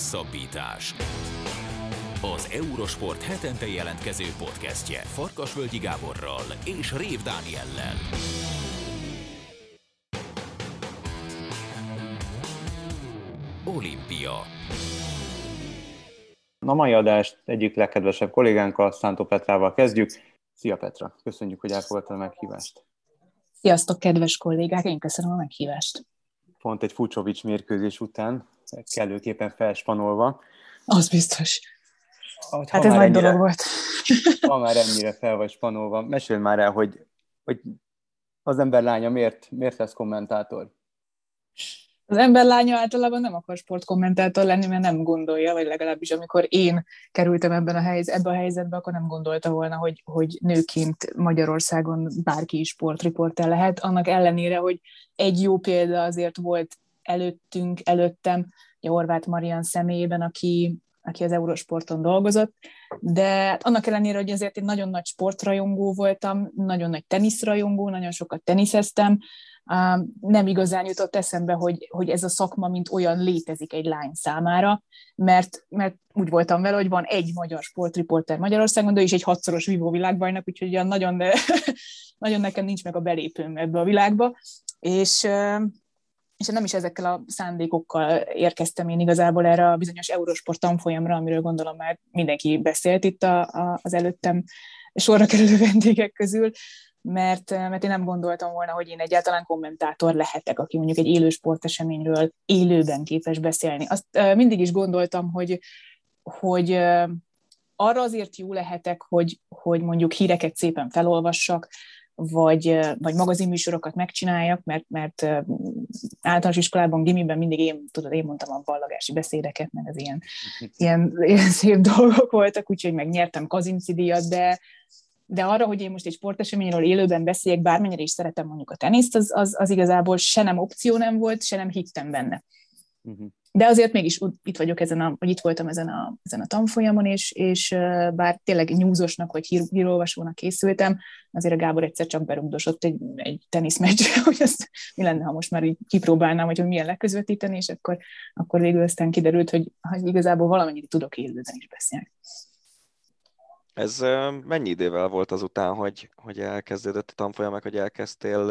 Hosszabbítás. Az Eurosport hetente jelentkező podcastje Farkasvölgyi Gáborral és Rév Dániellel. Olimpia. A mai adást egyik legkedvesebb kollégánkkal, Szántó Petrával kezdjük. Szia Petra, köszönjük, hogy elfogadtad a meghívást. Sziasztok, kedves kollégák, én köszönöm a meghívást. Pont egy Fucsovics mérkőzés után, kellőképpen felspanolva. Az biztos. Ahogy, hát ez nagy ennyire, dolog volt. ha már ennyire fel vagy spanolva, mesél már el, hogy, hogy az ember lánya miért, miért lesz kommentátor? Az ember lánya általában nem akar sportkommentátor lenni, mert nem gondolja, vagy legalábbis amikor én kerültem ebben a helyz, ebbe a helyzetbe, akkor nem gondolta volna, hogy, hogy nőként Magyarországon bárki is sportriporter lehet. Annak ellenére, hogy egy jó példa azért volt előttünk, előttem, Horváth Marian személyében, aki, aki az Eurosporton dolgozott, de annak ellenére, hogy azért én nagyon nagy sportrajongó voltam, nagyon nagy teniszrajongó, nagyon sokat teniszeztem, nem igazán jutott eszembe, hogy, hogy ez a szakma, mint olyan létezik egy lány számára, mert, mert úgy voltam vele, hogy van egy magyar sportriporter Magyarországon, de is egy hatszoros vívó világbajnak, úgyhogy olyan nagyon, nagyon nekem nincs meg a belépőm ebbe a világba, és, és nem is ezekkel a szándékokkal érkeztem én igazából erre a bizonyos Eurosport tanfolyamra, amiről gondolom már mindenki beszélt itt a, a, az előttem sorra kerülő vendégek közül, mert, mert én nem gondoltam volna, hogy én egyáltalán kommentátor lehetek, aki mondjuk egy élő sporteseményről élőben képes beszélni. Azt mindig is gondoltam, hogy, hogy arra azért jó lehetek, hogy, hogy mondjuk híreket szépen felolvassak, vagy, vagy magazinműsorokat megcsináljak, mert, mert általános iskolában, gimiben mindig én, tudod, én mondtam a ballagási beszédeket, meg az ilyen, ilyen, ilyen szép dolgok voltak, úgyhogy megnyertem Kazinci díjat, de, de arra, hogy én most egy sporteseményről élőben beszéljek, bármennyire is szeretem mondjuk a teniszt, az, az, az igazából se nem opció nem volt, se nem hittem benne. Uh-huh. De azért mégis itt vagyok ezen a, vagy itt voltam ezen a, ezen a tanfolyamon, és, és bár tényleg nyúzosnak vagy hír, hírolvasónak készültem, azért a Gábor egyszer csak berugdosott egy, egy teniszmeccsre, hogy ezt mi lenne, ha most már így kipróbálnám, hogy milyen leközvetíteni, és akkor, akkor végül aztán kiderült, hogy, hogy igazából valamennyit tudok élőben is beszélni. Ez mennyi idővel volt azután, hogy, hogy elkezdődött a tanfolyam, meg hogy elkezdtél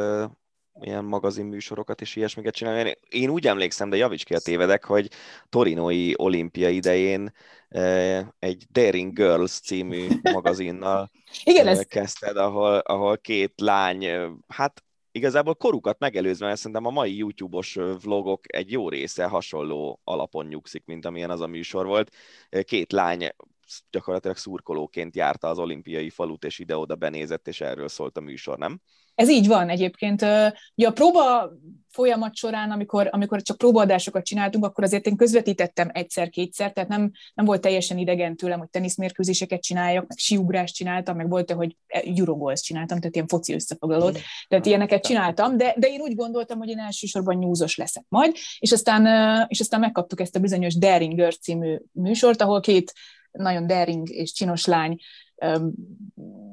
ilyen magazinműsorokat és ilyesmiket csinálni. Én úgy emlékszem, de javíts ki a tévedek, hogy Torinoi olimpia idején egy Daring Girls című magazinnal Igen, ez... kezdted, ahol, ahol két lány, hát igazából korukat megelőzve, mert szerintem a mai YouTube-os vlogok egy jó része hasonló alapon nyugszik, mint amilyen az a műsor volt. Két lány gyakorlatilag szurkolóként járta az olimpiai falut, és ide-oda benézett, és erről szólt a műsor, nem? Ez így van egyébként. Ugye a próba folyamat során, amikor, amikor csak próbaadásokat csináltunk, akkor azért én közvetítettem egyszer-kétszer, tehát nem, nem volt teljesen idegen tőlem, hogy teniszmérkőzéseket csináljak, meg siugrást csináltam, meg volt, hogy Eurogoals csináltam, tehát ilyen foci összefoglalót, mm. tehát ilyeneket csináltam, de, de én úgy gondoltam, hogy én elsősorban nyúzos leszek majd, és aztán, és aztán megkaptuk ezt a bizonyos Daring Girl című műsort, ahol két nagyon daring és csinos lány,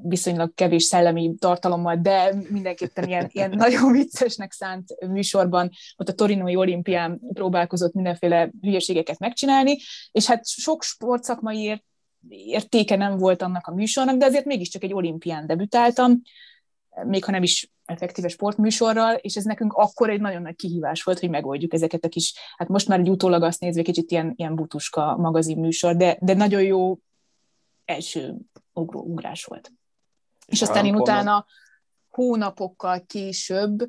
viszonylag kevés szellemi tartalommal, de mindenképpen ilyen, ilyen nagyon viccesnek szánt műsorban, ott a Torinoi olimpián próbálkozott mindenféle hülyeségeket megcsinálni, és hát sok sportszakmai értéke nem volt annak a műsornak, de azért mégiscsak egy olimpián debütáltam, még ha nem is effektíve sportműsorral, és ez nekünk akkor egy nagyon nagy kihívás volt, hogy megoldjuk ezeket a kis, hát most már egy utólag azt nézve, kicsit ilyen, ilyen butuska magazin műsor, de, de nagyon jó első ugró, ugrás volt. És aztán én utána hónapokkal később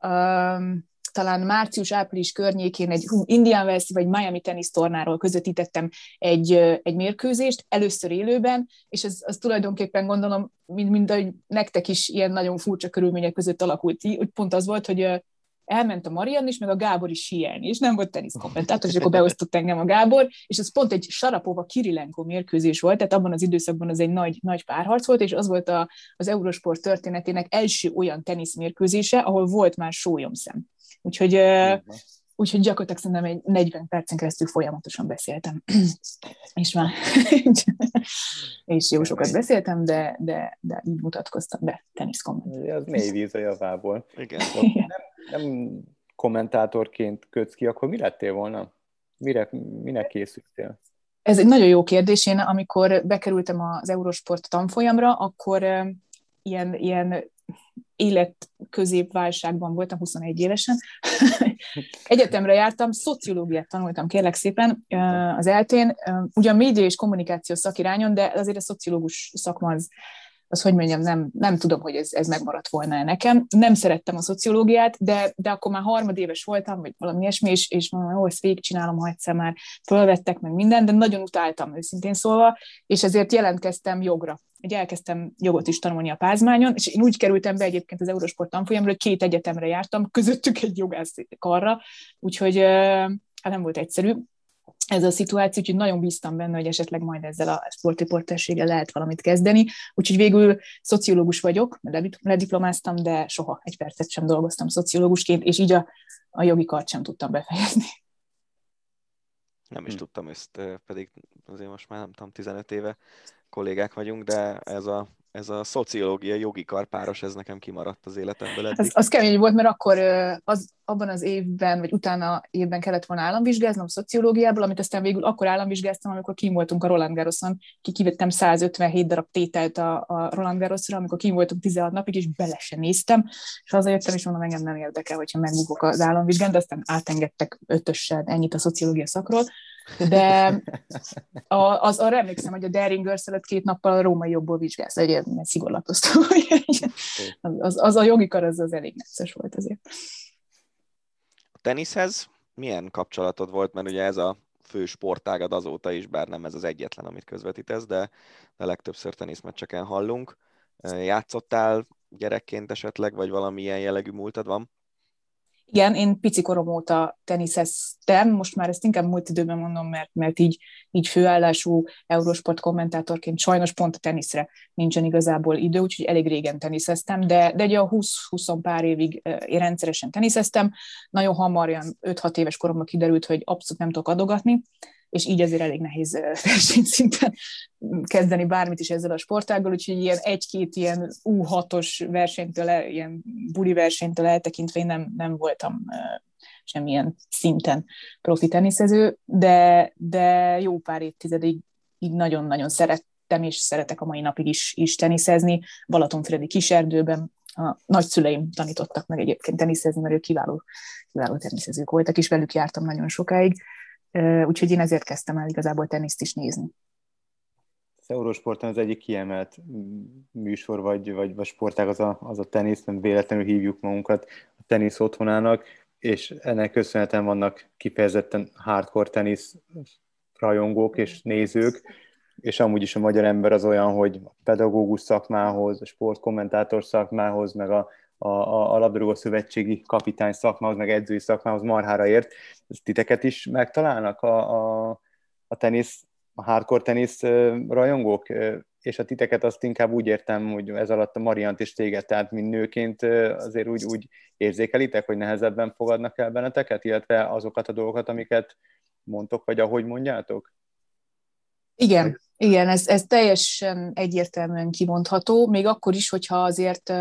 um, talán március-április környékén egy Indian Wells vagy Miami tenisztornáról közvetítettem egy, egy mérkőzést, először élőben, és ez az tulajdonképpen gondolom, mint, mint ahogy nektek is ilyen nagyon furcsa körülmények között alakult ki, hogy pont az volt, hogy elment a Marian is, meg a Gábor is síelni, és nem volt teniszkommentátor, és akkor beosztott engem a Gábor, és ez pont egy Sarapova Kirilenko mérkőzés volt, tehát abban az időszakban az egy nagy, nagy párharc volt, és az volt a, az Eurosport történetének első olyan teniszmérkőzése, ahol volt már sólyomszem. Úgyhogy, úgyhogy gyakorlatilag szerintem egy 40 percen keresztül folyamatosan beszéltem. és már és jó sokat beszéltem, de, de, de így mutatkoztam be teniszkomment. Az mély víz a javából. Igen. Nem, nem kommentátorként kötsz ki, akkor mi lettél volna? Mire, minek készültél? Ez egy nagyon jó kérdés. Én amikor bekerültem az Eurosport tanfolyamra, akkor ilyen, ilyen életközépválságban voltam, 21 évesen. Egyetemre jártam, szociológiát tanultam, kérlek szépen, az eltén, ugyan média és kommunikáció szakirányon, de azért a szociológus szakma az, az hogy mondjam, nem, nem tudom, hogy ez, ez megmaradt volna nekem. Nem szerettem a szociológiát, de, de akkor már harmadéves voltam, vagy valami ilyesmi, és, és mondom, hogy ezt végigcsinálom, ha egyszer már fölvettek meg minden, de nagyon utáltam őszintén szólva, és ezért jelentkeztem jogra. Egy elkezdtem jogot is tanulni a Pázmányon, és én úgy kerültem be egyébként az Eurosport tanfolyamra, hogy két egyetemre jártam, közöttük egy jogász karra, úgyhogy hát nem volt egyszerű ez a szituáció, úgyhogy nagyon bíztam benne, hogy esetleg majd ezzel a sportriporterséggel lehet valamit kezdeni. Úgyhogy végül szociológus vagyok, lediplomáztam, de soha egy percet sem dolgoztam szociológusként, és így a, a jogi kart sem tudtam befejezni. Nem is hm. tudtam ezt, pedig azért most már nem tudom, 15 éve kollégák vagyunk, de ez a ez a szociológia jogi karpáros, ez nekem kimaradt az életemből eddig. Az, az kemény volt, mert akkor az, abban az évben, vagy utána évben kellett volna államvizsgáznom szociológiából, amit aztán végül akkor államvizsgáztam, amikor kim voltunk a Roland Garroson, ki kivettem 157 darab tételt a, a Roland Garrosra, amikor kim voltunk 16 napig, és bele sem néztem, és hazajöttem, és mondom, engem nem érdekel, hogyha megbukok az államvizsgán, de aztán átengedtek ötössel ennyit a szociológia szakról, de a, az, arra emlékszem, hogy a Daring Girls előtt két nappal a római jogból vizsgálsz, egy szigorlatoztam. az, az, a jogi kar az, az elég necces volt azért. A teniszhez milyen kapcsolatod volt, mert ugye ez a fő sportágad azóta is, bár nem ez az egyetlen, amit közvetítesz, de, de legtöbbször teniszmeccseken hallunk. Játszottál gyerekként esetleg, vagy valamilyen jellegű múltad van? Igen, én pici korom óta teniszeztem, most már ezt inkább múlt időben mondom, mert, mert így, így főállású Eurosport kommentátorként sajnos pont a teniszre nincsen igazából idő, úgyhogy elég régen teniszeztem, de, de egy a 20-20 pár évig én rendszeresen teniszeztem. Nagyon hamar, olyan 5-6 éves koromban kiderült, hogy abszolút nem tudok adogatni, és így azért elég nehéz versenyszinten kezdeni bármit is ezzel a sportággal, úgyhogy ilyen egy-két ilyen U6-os versenytől, ilyen buli versenytől eltekintve én nem, nem voltam semmilyen szinten profi teniszező, de, de jó pár évtizedig így nagyon-nagyon szerettem, és szeretek a mai napig is, is teniszezni. Balatonfredi kiserdőben a nagyszüleim tanítottak meg egyébként teniszezni, mert ők kiváló, kiváló teniszezők voltak, és velük jártam nagyon sokáig úgyhogy én ezért kezdtem el igazából teniszt is nézni. Az Eurosporton az egyik kiemelt műsor, vagy, vagy, vagy sportág az a, az a tenisz, nem véletlenül hívjuk magunkat a tenisz otthonának, és ennek köszönhetően vannak kifejezetten hardcore tenisz rajongók és nézők, és amúgy is a magyar ember az olyan, hogy a pedagógus szakmához, a sportkommentátor szakmához, meg a a, a, a labdarúgó szövetségi kapitány szakmához, meg edzői szakmához marhára ért. Ez titeket is megtalálnak a, a, a tenisz, a hardcore tenisz rajongók, és a titeket azt inkább úgy értem, hogy ez alatt a Mariant is téged, tehát mint nőként azért úgy, úgy érzékelitek, hogy nehezebben fogadnak el benneteket, illetve azokat a dolgokat, amiket mondtok, vagy ahogy mondjátok? Igen, igen, ez, ez teljesen egyértelműen kimondható, még akkor is, hogyha azért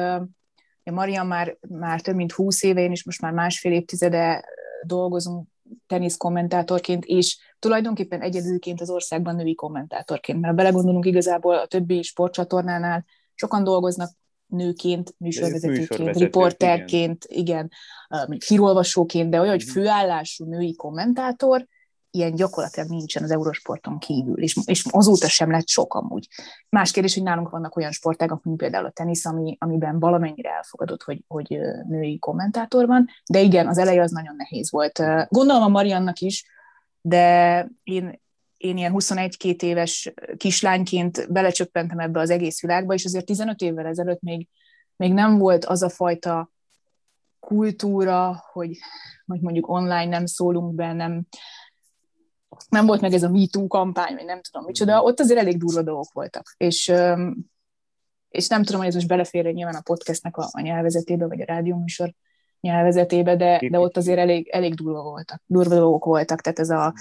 Maria már, már több mint húsz éve, én is most már másfél évtizede dolgozunk tenisz kommentátorként, és tulajdonképpen egyedülként az országban női kommentátorként. Mert belegondolunk igazából a többi sportcsatornánál, sokan dolgoznak nőként, műsorvezetőként, riporterként, igen, igen hírolvasóként, de olyan, hogy mhm. főállású női kommentátor, ilyen gyakorlatilag nincsen az Eurosporton kívül, és, és azóta sem lett sok amúgy. Más kérdés, hogy nálunk vannak olyan sportágak, mint például a tenisz, ami, amiben valamennyire elfogadott, hogy, hogy női kommentátor van, de igen, az eleje az nagyon nehéz volt. Gondolom a Mariannak is, de én, én ilyen 21-2 éves kislányként belecsöppentem ebbe az egész világba, és azért 15 évvel ezelőtt még, még nem volt az a fajta kultúra, hogy, hogy mondjuk online nem szólunk be, nem, nem volt meg ez a MeToo kampány, vagy nem tudom micsoda, ott azért elég durva dolgok voltak. És, és nem tudom, hogy ez most belefér nyilván a podcastnek a, a nyelvezetébe, vagy a rádióműsor nyelvezetébe, de, de ott azért elég, elég durva voltak, durva dolgok voltak, tehát ez a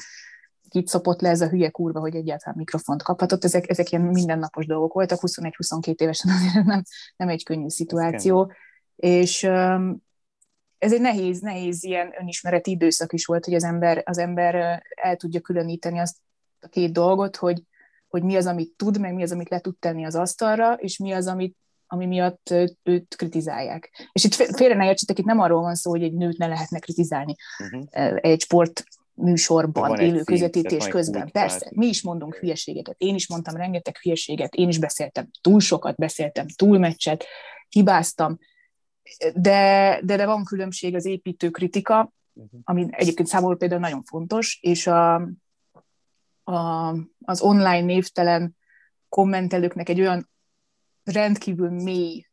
itt szopott le ez a hülye kurva, hogy egyáltalán mikrofont kaphatott, ezek, ezek ilyen mindennapos dolgok voltak, 21-22 évesen azért nem, nem egy könnyű szituáció, és, ez egy nehéz, nehéz ilyen önismereti időszak is volt, hogy az ember, az ember el tudja különíteni azt a két dolgot, hogy, hogy mi az, amit tud, meg mi az, amit le tud tenni az asztalra, és mi az, amit, ami miatt őt kritizálják. És itt félre ne értsetek, itt nem arról van szó, hogy egy nőt ne lehetne kritizálni uh-huh. egy sport műsorban, élő közvetítés közben. Persze, mi is mondunk hülyeségeket. Én is mondtam rengeteg hülyeséget, én is beszéltem túl sokat, beszéltem túl meccset, hibáztam, de, de, de van különbség az építő kritika, uh-huh. ami egyébként számomra például nagyon fontos, és a, a, az online névtelen kommentelőknek egy olyan rendkívül mély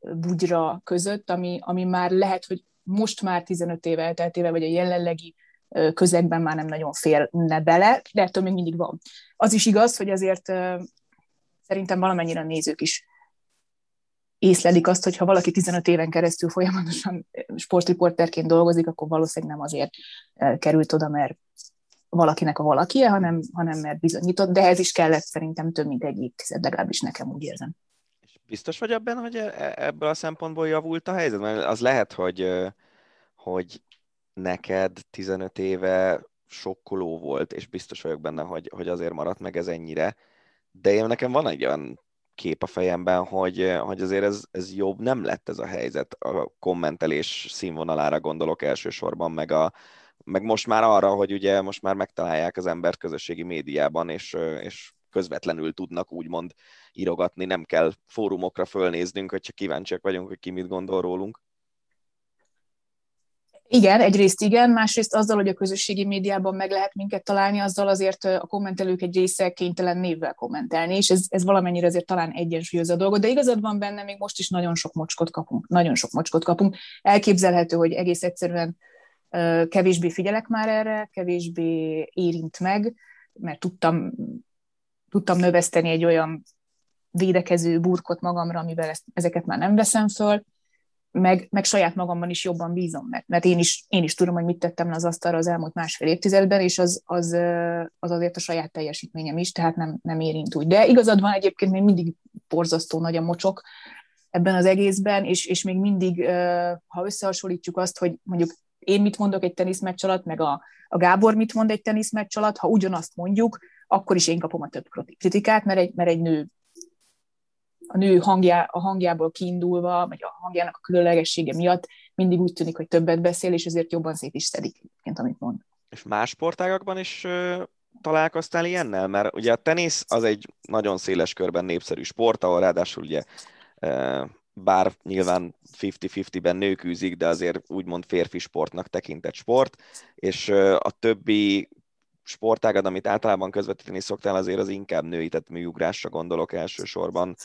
bugyra között, ami, ami már lehet, hogy most már 15 év elteltével, vagy a jelenlegi közegben már nem nagyon félne bele, de ettől még mindig van. Az is igaz, hogy azért szerintem valamennyire a nézők is észlelik azt, hogy ha valaki 15 éven keresztül folyamatosan sportriporterként dolgozik, akkor valószínűleg nem azért került oda, mert valakinek a valakie, hanem, hanem mert bizonyított, de ez is kellett szerintem több mint egy évtized, legalábbis nekem úgy érzem. És biztos vagy abban, hogy e, e, ebből a szempontból javult a helyzet? Mert az lehet, hogy, hogy neked 15 éve sokkoló volt, és biztos vagyok benne, hogy, hogy azért maradt meg ez ennyire, de én nekem van egy olyan kép a fejemben, hogy, hogy azért ez, ez jobb nem lett ez a helyzet. A kommentelés színvonalára gondolok elsősorban, meg, a, meg most már arra, hogy ugye most már megtalálják az embert közösségi médiában, és, és közvetlenül tudnak úgymond írogatni, nem kell fórumokra fölnéznünk, hogyha kíváncsiak vagyunk, hogy ki mit gondol rólunk. Igen, egyrészt igen, másrészt azzal, hogy a közösségi médiában meg lehet minket találni, azzal azért a kommentelők egy része kénytelen névvel kommentelni, és ez, ez valamennyire azért talán egyensúlyozza a dolgot, de igazad van benne, még most is nagyon sok mocskot kapunk, nagyon sok mocskot kapunk. Elképzelhető, hogy egész egyszerűen kevésbé figyelek már erre, kevésbé érint meg, mert tudtam, tudtam növeszteni egy olyan védekező burkot magamra, amivel ezt, ezeket már nem veszem föl, meg, meg saját magamban is jobban bízom, mert, mert én, is, én is tudom, hogy mit tettem az asztalra az elmúlt másfél évtizedben, és az, az, az azért a saját teljesítményem is, tehát nem, nem érint úgy. De igazad van egyébként, még mindig borzasztó nagy a mocsok ebben az egészben, és, és még mindig, ha összehasonlítjuk azt, hogy mondjuk én mit mondok egy teniszmeccs alatt, meg a, a Gábor mit mond egy teniszmeccs alatt, ha ugyanazt mondjuk, akkor is én kapom a több kritikát, mert egy, mert egy nő a nő hangjá, a hangjából kiindulva, vagy a hangjának a különlegessége miatt mindig úgy tűnik, hogy többet beszél, és ezért jobban szét is szedik, mint amit mond. És más sportágakban is ö, találkoztál ilyennel? Mert ugye a tenisz az egy nagyon széles körben népszerű sport, ahol ráadásul ugye ö, bár nyilván 50-50-ben nők űzik, de azért úgymond férfi sportnak tekintett sport, és a többi sportágad, amit általában közvetíteni szoktál, azért az inkább női, tehát műugrásra gondolok elsősorban,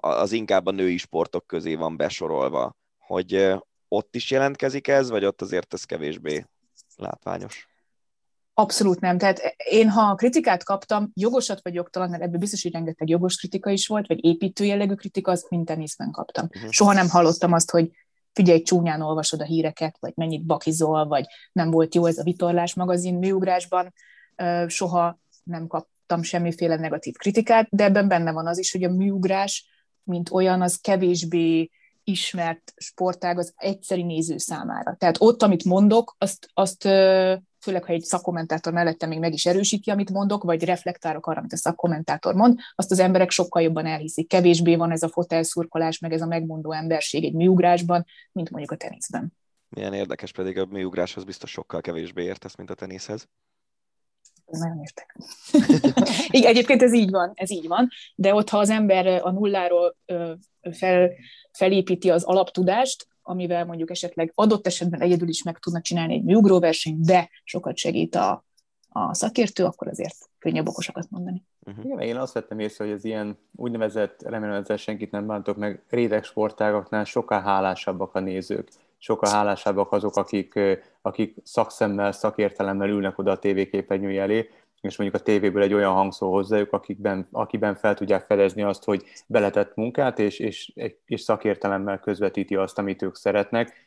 az inkább a női sportok közé van besorolva. Hogy ott is jelentkezik ez, vagy ott azért ez kevésbé látványos? Abszolút nem. Tehát én, ha kritikát kaptam, jogosat vagy jogtalan, mert ebből biztos, hogy rengeteg jogos kritika is volt, vagy építő jellegű kritika, azt mind teniszben kaptam. Uh-huh. Soha nem hallottam azt, hogy figyelj, csúnyán olvasod a híreket, vagy mennyit bakizol, vagy nem volt jó ez a vitorlás magazin műugrásban, soha nem kaptam semmiféle negatív kritikát, de ebben benne van az is, hogy a műugrás, mint olyan, az kevésbé ismert sportág az egyszeri néző számára. Tehát ott, amit mondok, azt, azt főleg ha egy szakkommentátor mellette még meg is erősíti, amit mondok, vagy reflektálok arra, amit a szakkommentátor mond, azt az emberek sokkal jobban elhiszik. Kevésbé van ez a fotelszurkolás, meg ez a megmondó emberség egy műugrásban, mint mondjuk a teniszben. Milyen érdekes pedig a műugráshoz biztos sokkal kevésbé értesz, mint a teniszhez. Nagyon értek. Igen, egyébként ez így van, ez így van, de ott, ha az ember a nulláról fel, felépíti az alaptudást, amivel mondjuk esetleg adott esetben egyedül is meg tudna csinálni egy műugróversenyt, de sokat segít a, a szakértő, akkor azért könnyebb okosakat mondani. Uh-huh. Igen, én azt vettem észre, hogy az ilyen úgynevezett, remélem ezzel senkit nem bántok meg, réteg sportágoknál sokkal hálásabbak a nézők, sokkal hálásabbak azok, akik, akik szakszemmel, szakértelemmel ülnek oda a tévéképernyője elé, és mondjuk a tévéből egy olyan hangszó hozzájuk, akikben, akiben fel tudják fedezni azt, hogy beletett munkát, és, és, és szakértelemmel közvetíti azt, amit ők szeretnek.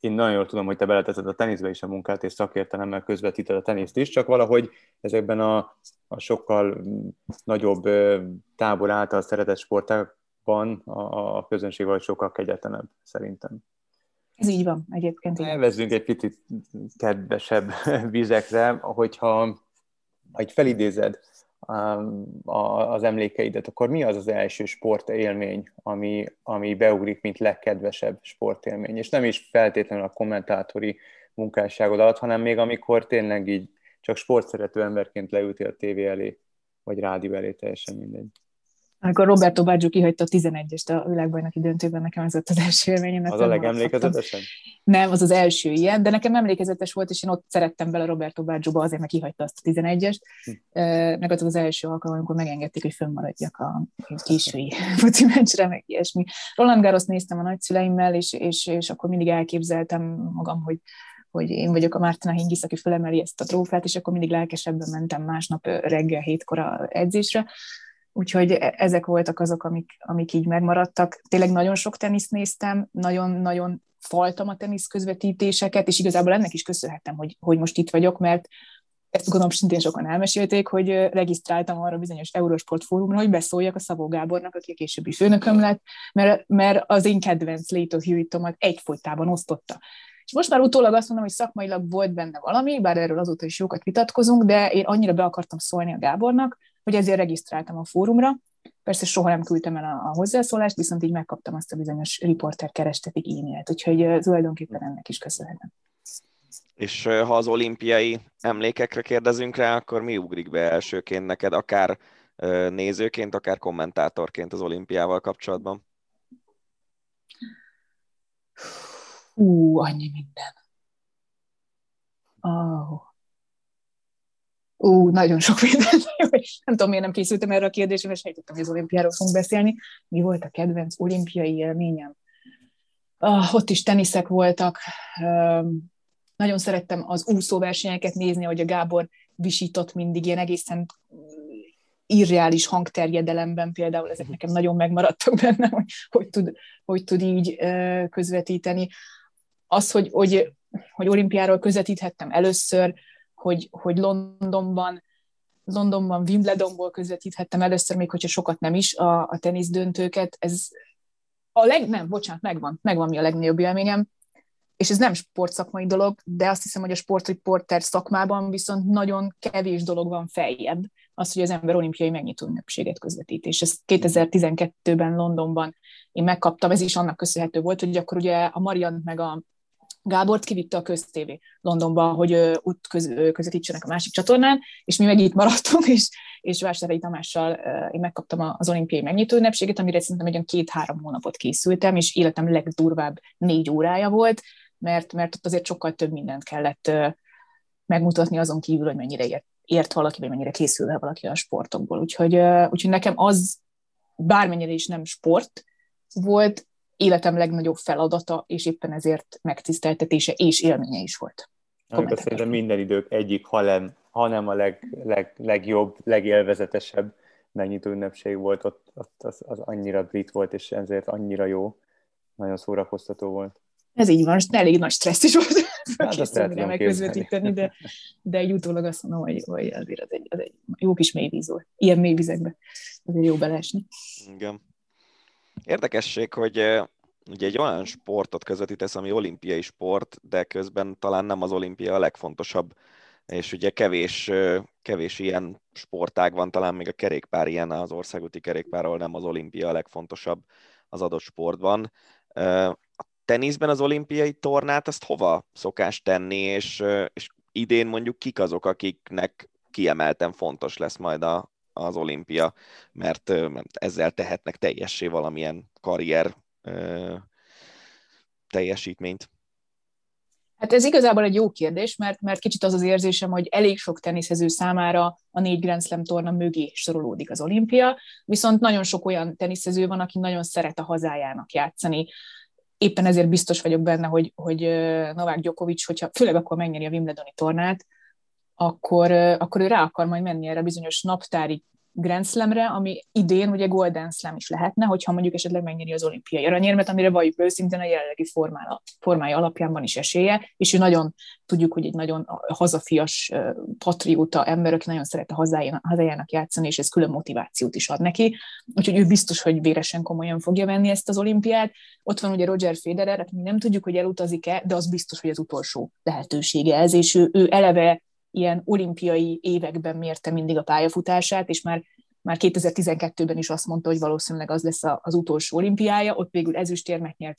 Én nagyon jól tudom, hogy te beletetted a teniszbe is a munkát, és szakértelemmel közvetíted a teniszt is, csak valahogy ezekben a, a sokkal nagyobb tábor által szeretett sportákban a, a közönség vagy sokkal kegyetlenebb, szerintem. Ez így van, egyébként. Elvezzünk egy picit kedvesebb vizekre, hogyha hogy felidézed um, az emlékeidet, akkor mi az az első sportélmény, ami, ami beugrik, mint legkedvesebb sportélmény? És nem is feltétlenül a kommentátori munkásságod alatt, hanem még amikor tényleg így csak sportszerető emberként leültél a tévé elé, vagy rádió elé, teljesen mindegy. Amikor Roberto Baggio kihagyta a 11-est a világbajnoki döntőben, nekem ez volt az első élményem. Az a legemlékezetesen? Nem, az az első ilyen, de nekem emlékezetes volt, és én ott szerettem bele Roberto Baggio-ba, azért meg kihagyta azt a 11-est. Hm. Meg az az első alkalom, amikor megengedték, hogy fönnmaradjak a késői foci meccsre, meg ilyesmi. Roland Garros néztem a nagyszüleimmel, és, és, és akkor mindig elképzeltem magam, hogy hogy én vagyok a Mártina Hingis, aki felemeli ezt a trófát, és akkor mindig lelkesebben mentem másnap reggel hétkor a edzésre. Úgyhogy e, ezek voltak azok, amik, amik így megmaradtak. Tényleg nagyon sok teniszt néztem, nagyon-nagyon faltam a tenisz közvetítéseket, és igazából ennek is köszönhetem, hogy, hogy most itt vagyok, mert ezt gondolom szintén sokan elmesélték, hogy regisztráltam arra bizonyos Eurosport fórumra, hogy beszóljak a Szabó Gábornak, aki a későbbi főnököm lett, mert, mert az én kedvenc Leto Hewittomat egyfolytában osztotta. És most már utólag azt mondom, hogy szakmailag volt benne valami, bár erről azóta is jókat vitatkozunk, de én annyira be akartam szólni a Gábornak, hogy ezért regisztráltam a fórumra. Persze soha nem küldtem el a, a hozzászólást, viszont így megkaptam azt a bizonyos riporter kerestetik e-mailt, úgyhogy tulajdonképpen ennek is köszönhetem. És ha az olimpiai emlékekre kérdezünk rá, akkor mi ugrik be elsőként neked, akár nézőként, akár kommentátorként az olimpiával kapcsolatban? Hú, annyi minden. Oh. Ú, nagyon sok minden. nem tudom, miért nem készültem erre a kérdésre, mert sejtettem, hogy az olimpiáról fogunk beszélni. Mi volt a kedvenc olimpiai élményem? Uh, ott is teniszek voltak. Uh, nagyon szerettem az úszóversenyeket nézni, hogy a Gábor visított mindig ilyen egészen irreális hangterjedelemben például, ezek nekem nagyon megmaradtak benne, hogy hogy tud, hogy tud így közvetíteni. Az, hogy, hogy, hogy olimpiáról közvetíthettem először, hogy, hogy Londonban, Londonban Wimbledonból közvetíthettem először, még hogyha sokat nem is, a, a tenisz döntőket. Ez a leg, nem, bocsánat, megvan, megvan mi a legnagyobb élményem, és ez nem sportszakmai dolog, de azt hiszem, hogy a sportriporter szakmában viszont nagyon kevés dolog van feljebb, az, hogy az ember olimpiai megnyitó ünnepséget közvetít. És ezt 2012-ben Londonban én megkaptam, ez is annak köszönhető volt, hogy akkor ugye a Marian meg a Gábort kivitte a köztévé Londonba, hogy ott köz, közvetítsenek a másik csatornán, és mi meg itt maradtunk, és, és Vásárhelyi Tamással én megkaptam az olimpiai megnyitó ünnepséget, amire szerintem egy két-három hónapot készültem, és életem legdurvább négy órája volt, mert, mert ott azért sokkal több mindent kellett megmutatni azon kívül, hogy mennyire ért, ért valaki, vagy mennyire készül valaki a sportokból. Úgyhogy, úgyhogy nekem az bármennyire is nem sport volt, életem legnagyobb feladata, és éppen ezért megtiszteltetése és élménye is volt. Amikor szerintem minden idők egyik, ha nem, ha nem a leg, leg, legjobb, legélvezetesebb megnyitó ünnepség volt, ott, ott az, az annyira brit volt, és ezért annyira jó, nagyon szórakoztató volt. Ez így van, elég nagy stressz is volt hát készülni megközvetíteni, de, de egy utólag azt mondom, hogy, hogy azért az egy, az egy jó kis mélyvíz volt. Ilyen mélyvizekbe azért jó belesni. Igen. Érdekesség, hogy ugye egy olyan sportot közvetítesz, ami olimpiai sport, de közben talán nem az olimpia a legfontosabb, és ugye kevés, kevés ilyen sportág van, talán még a kerékpár ilyen, az országúti kerékpár, ahol nem az olimpia a legfontosabb az adott sportban. A teniszben az olimpiai tornát, azt hova szokás tenni, és, és idén mondjuk kik azok, akiknek kiemelten fontos lesz majd a, az olimpia, mert ezzel tehetnek teljessé valamilyen karrier teljesítményt? Hát ez igazából egy jó kérdés, mert, mert kicsit az az érzésem, hogy elég sok teniszező számára a négy Grand Slam torna mögé sorolódik az olimpia, viszont nagyon sok olyan teniszező van, aki nagyon szeret a hazájának játszani. Éppen ezért biztos vagyok benne, hogy, hogy Novák Djokovic, hogyha főleg akkor megnyeri a Wimbledoni tornát, akkor, akkor ő rá akar majd menni erre bizonyos naptári Grand Slamre, ami idén ugye Golden Slam is lehetne, hogyha mondjuk esetleg megnyeri az olimpiai aranyérmet, amire valljuk őszintén a jelenlegi formája, formája alapján van is esélye, és ő nagyon, tudjuk, hogy egy nagyon hazafias, patrióta ember, aki nagyon szeret a hazájának játszani, és ez külön motivációt is ad neki. Úgyhogy ő biztos, hogy véresen komolyan fogja venni ezt az olimpiát. Ott van ugye Roger Federer, aki nem tudjuk, hogy elutazik-e, de az biztos, hogy az utolsó lehetősége ez, és ő, ő eleve ilyen olimpiai években mérte mindig a pályafutását, és már már 2012-ben is azt mondta, hogy valószínűleg az lesz az utolsó olimpiája, ott végül ezüstérmet nyert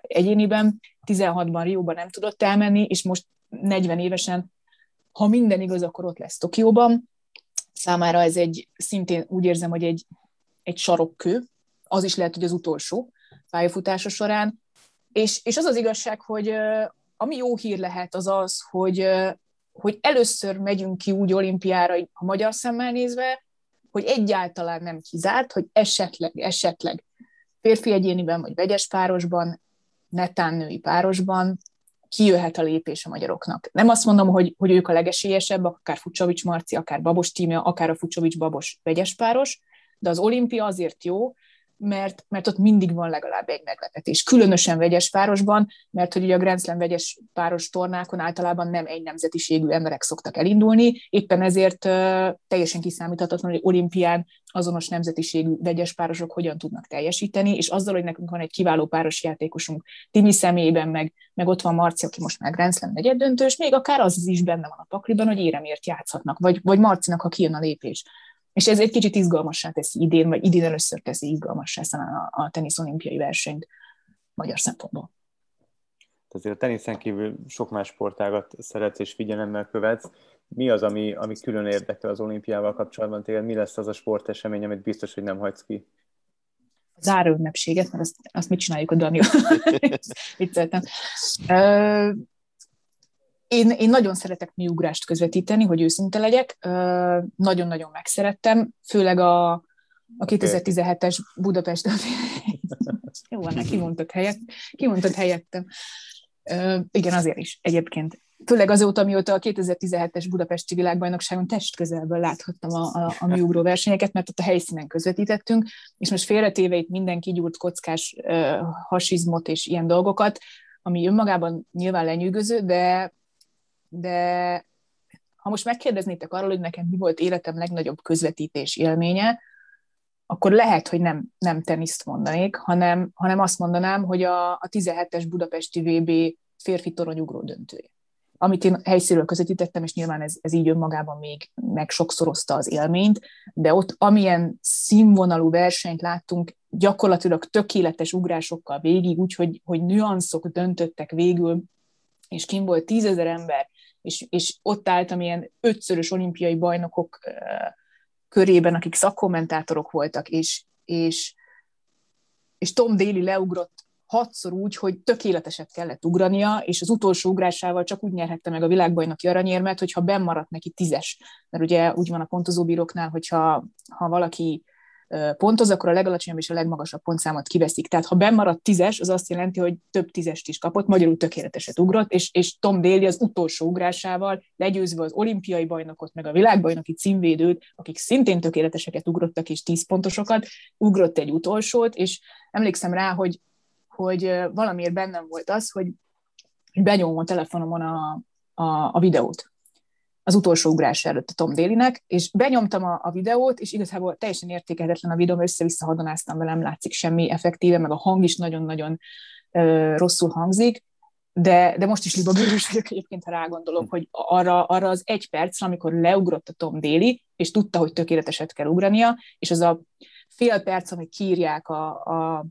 egyéniben, 16-ban Rióban nem tudott elmenni, és most 40 évesen, ha minden igaz, akkor ott lesz Tokióban. Számára ez egy, szintén úgy érzem, hogy egy, egy sarokkő, az is lehet, hogy az utolsó pályafutása során, és, és az az igazság, hogy ami jó hír lehet, az az, hogy hogy először megyünk ki úgy olimpiára, a magyar szemmel nézve, hogy egyáltalán nem kizárt, hogy esetleg, esetleg férfi egyéniben vagy vegyes párosban, netán női párosban kijöhet a lépés a magyaroknak. Nem azt mondom, hogy, hogy ők a legesélyesebbek, akár Fucsovics Marci, akár Babos Tímia, akár a Fucsovics Babos vegyes páros, de az olimpia azért jó, mert, mert ott mindig van legalább egy meglepetés. Különösen vegyes párosban, mert hogy ugye a Grand Slam vegyes páros tornákon általában nem egy nemzetiségű emberek szoktak elindulni, éppen ezért teljesen kiszámíthatatlan, hogy olimpián azonos nemzetiségű vegyes párosok hogyan tudnak teljesíteni, és azzal, hogy nekünk van egy kiváló páros játékosunk Timi személyében, meg, meg ott van Marci, aki most már Grand Slam negyed döntős, még akár az is benne van a pakliban, hogy éremért játszhatnak, vagy, vagy Marcinak, ha kijön a lépés. És ez egy kicsit izgalmassá teszi idén, vagy idén először teszi izgalmassá a, a tenisz olimpiai versenyt magyar szempontból. Azért a teniszen kívül sok más sportágat szeretsz és figyelemmel követsz. Mi az, ami, ami külön érdekel az olimpiával kapcsolatban téged? Mi lesz az a sportesemény, amit biztos, hogy nem hagysz ki? záró ünnepséget, mert azt, azt mit csináljuk a Daniel? Vicceltem. Én, én nagyon szeretek miugrást közvetíteni, hogy őszinte legyek. Nagyon-nagyon megszerettem, főleg a, a 2017-es Budapest. Jó van, kimondtad helyett, kimondtad helyettem. Igen, azért is egyébként. Főleg azóta, mióta a 2017-es Budapesti világbajnokságon testközelből láthattam a, a, a miugró versenyeket, mert ott a helyszínen közvetítettünk, és most félretéve itt mindenki gyúrt kockás uh, hasizmot és ilyen dolgokat, ami önmagában nyilván lenyűgöző, de de ha most megkérdeznétek arról, hogy nekem mi volt életem legnagyobb közvetítés élménye, akkor lehet, hogy nem, nem teniszt mondanék, hanem, hanem azt mondanám, hogy a, a 17-es budapesti VB férfi toronyugró döntője. Amit én helyszínről közvetítettem, és nyilván ez, ez így önmagában még meg sokszorozta az élményt, de ott amilyen színvonalú versenyt láttunk, gyakorlatilag tökéletes ugrásokkal végig, úgyhogy hogy nüanszok döntöttek végül, és kim volt tízezer ember, és, és ott álltam ilyen ötszörös olimpiai bajnokok körében, akik szakkommentátorok voltak, és, és, és Tom Daly leugrott hatszor úgy, hogy tökéleteset kellett ugrania, és az utolsó ugrásával csak úgy nyerhette meg a világbajnoki aranyérmet, hogyha benn maradt neki tízes. Mert ugye úgy van a pontozóbíróknál, hogyha ha valaki pontoz, akkor a legalacsonyabb és a legmagasabb pontszámot kiveszik. Tehát ha bemaradt tízes, az azt jelenti, hogy több tízest is kapott, magyarul tökéleteset ugrott, és, és Tom Daly az utolsó ugrásával legyőzve az olimpiai bajnokot, meg a világbajnoki címvédőt, akik szintén tökéleteseket ugrottak és tíz pontosokat, ugrott egy utolsót, és emlékszem rá, hogy, hogy valamiért bennem volt az, hogy benyomom a telefonomon a, a, a videót az utolsó ugrás előtt a Tom Délinek, és benyomtam a, a videót, és igazából teljesen értékelhetetlen a videóm, össze-vissza hadonáztam vele, látszik semmi effektíve, meg a hang is nagyon-nagyon ö, rosszul hangzik, de, de most is libabőrös vagyok egyébként, ha rágondolok, hogy arra, arra az egy perc, amikor leugrott a Tom Déli, és tudta, hogy tökéleteset kell ugrania, és az a fél perc, amit kiírják a, a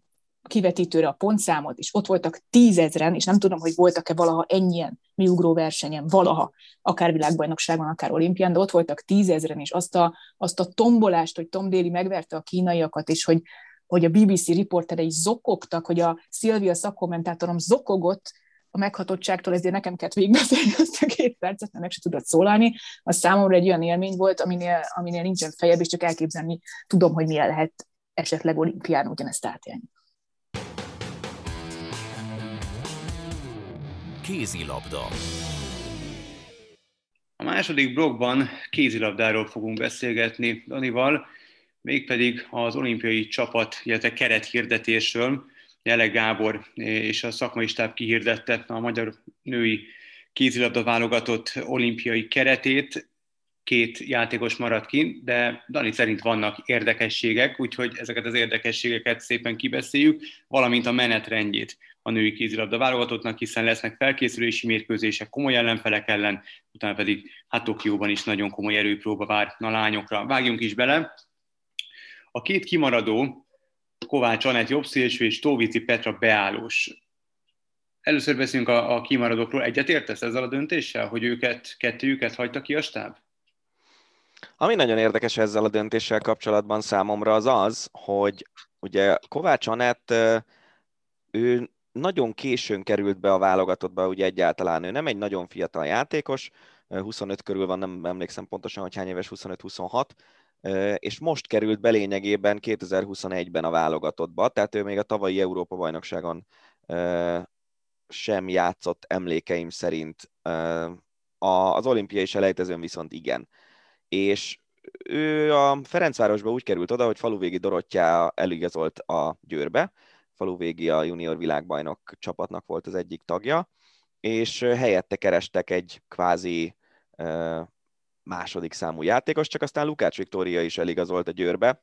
kivetítőre a pontszámot, és ott voltak tízezren, és nem tudom, hogy voltak-e valaha ennyien miugró versenyen, valaha, akár világbajnokságon, akár olimpián, de ott voltak tízezren, és azt a, azt a tombolást, hogy Tom Daly megverte a kínaiakat, és hogy, hogy a BBC riporterei zokogtak, hogy a Szilvia szakkommentátorom zokogott, a meghatottságtól, ezért nekem kellett végigbeszélni azt a két percet, mert meg se tudott szólalni. Az számomra egy olyan élmény volt, aminél, aminél nincsen fejebb, és csak elképzelni tudom, hogy milyen lehet esetleg olimpián ugyanezt átélni. Kézilabda. A második blogban kézilabdáról fogunk beszélgetni Danival, mégpedig az olimpiai csapat, illetve kerethirdetésről. Jele Gábor és a szakmai stáb kihirdette a magyar női kézilabda válogatott olimpiai keretét. Két játékos maradt ki, de Dani szerint vannak érdekességek, úgyhogy ezeket az érdekességeket szépen kibeszéljük, valamint a menetrendjét a női kézilabda válogatottnak, hiszen lesznek felkészülési mérkőzések komoly ellenfelek ellen, utána pedig hát Tokióban is nagyon komoly erőpróba vár a lányokra. Vágjunk is bele. A két kimaradó, Kovács Anett jobbszélső és Tóvici Petra beállós. Először beszélünk a, a kimaradókról. Egyet értesz ezzel a döntéssel, hogy őket, kettőjüket hagyta ki a stáb? Ami nagyon érdekes ezzel a döntéssel kapcsolatban számomra az az, hogy ugye Kovács Anett, ő nagyon későn került be a válogatottba, ugye egyáltalán ő nem egy nagyon fiatal játékos, 25 körül van, nem emlékszem pontosan, hogy hány éves, 25-26, és most került be lényegében 2021-ben a válogatottba, tehát ő még a tavalyi Európa-bajnokságon sem játszott emlékeim szerint. Az olimpiai selejtezőn viszont igen. És ő a Ferencvárosba úgy került oda, hogy faluvégi Dorottya eligazolt a Győrbe, faluvégi a junior világbajnok csapatnak volt az egyik tagja, és helyette kerestek egy kvázi második számú játékos, csak aztán Lukács Viktória is eligazolt a Győrbe,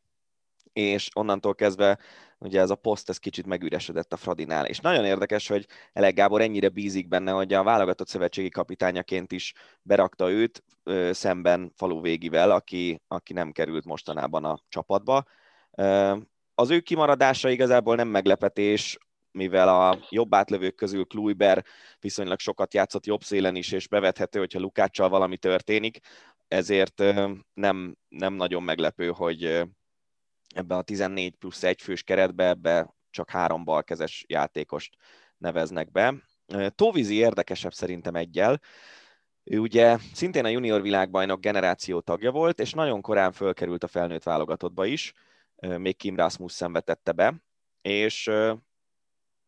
és onnantól kezdve ugye ez a poszt ez kicsit megüresedett a Fradinál. És nagyon érdekes, hogy Elek Gábor ennyire bízik benne, hogy a válogatott szövetségi kapitányaként is berakta őt ö, szemben faluvégivel, aki, aki nem került mostanában a csapatba. Ö, az ő kimaradása igazából nem meglepetés, mivel a jobb átlövők közül Kluiber viszonylag sokat játszott jobb szélen is, és bevethető, hogyha Lukáccsal valami történik, ezért nem, nem nagyon meglepő, hogy ebbe a 14 plusz egy fős keretbe ebbe csak három balkezes játékost neveznek be. Tóvizi érdekesebb szerintem egyel, ő ugye szintén a junior világbajnok generáció tagja volt, és nagyon korán fölkerült a felnőtt válogatottba is, még Kim Rasmussen vetette be, és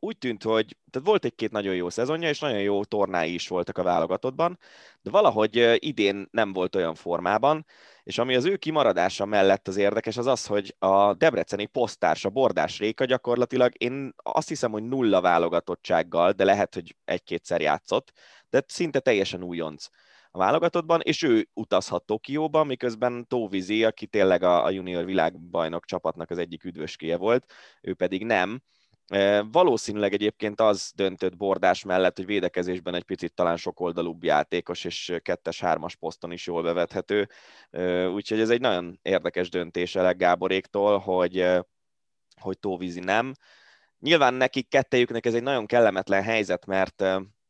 úgy tűnt, hogy tehát volt egy-két nagyon jó szezonja, és nagyon jó tornái is voltak a válogatottban, de valahogy idén nem volt olyan formában, és ami az ő kimaradása mellett az érdekes, az az, hogy a debreceni posztársa Bordás Réka gyakorlatilag én azt hiszem, hogy nulla válogatottsággal, de lehet, hogy egy-kétszer játszott, de szinte teljesen újonc a válogatottban, és ő utazhat Tokióba, miközben Tóvizi, aki tényleg a junior világbajnok csapatnak az egyik üdvöskéje volt, ő pedig nem, Valószínűleg egyébként az döntött bordás mellett, hogy védekezésben egy picit talán sokoldalúbb játékos, és kettes-hármas poszton is jól bevethető. Úgyhogy ez egy nagyon érdekes döntés Elek Gáboréktól, hogy, hogy Tóvízi nem. Nyilván nekik kettejüknek ez egy nagyon kellemetlen helyzet, mert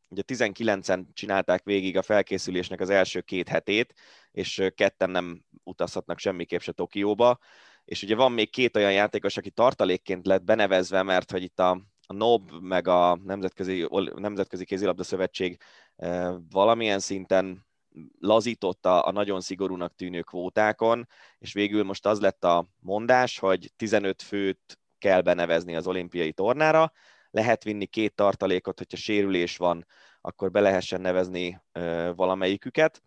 ugye 19-en csinálták végig a felkészülésnek az első két hetét, és ketten nem utazhatnak semmiképp se Tokióba és ugye van még két olyan játékos, aki tartalékként lett benevezve, mert hogy itt a, a NOB meg a Nemzetközi, Nemzetközi Kézilabda Szövetség valamilyen szinten lazította a nagyon szigorúnak tűnő kvótákon, és végül most az lett a mondás, hogy 15 főt kell benevezni az olimpiai tornára, lehet vinni két tartalékot, hogyha sérülés van, akkor be lehessen nevezni valamelyiküket,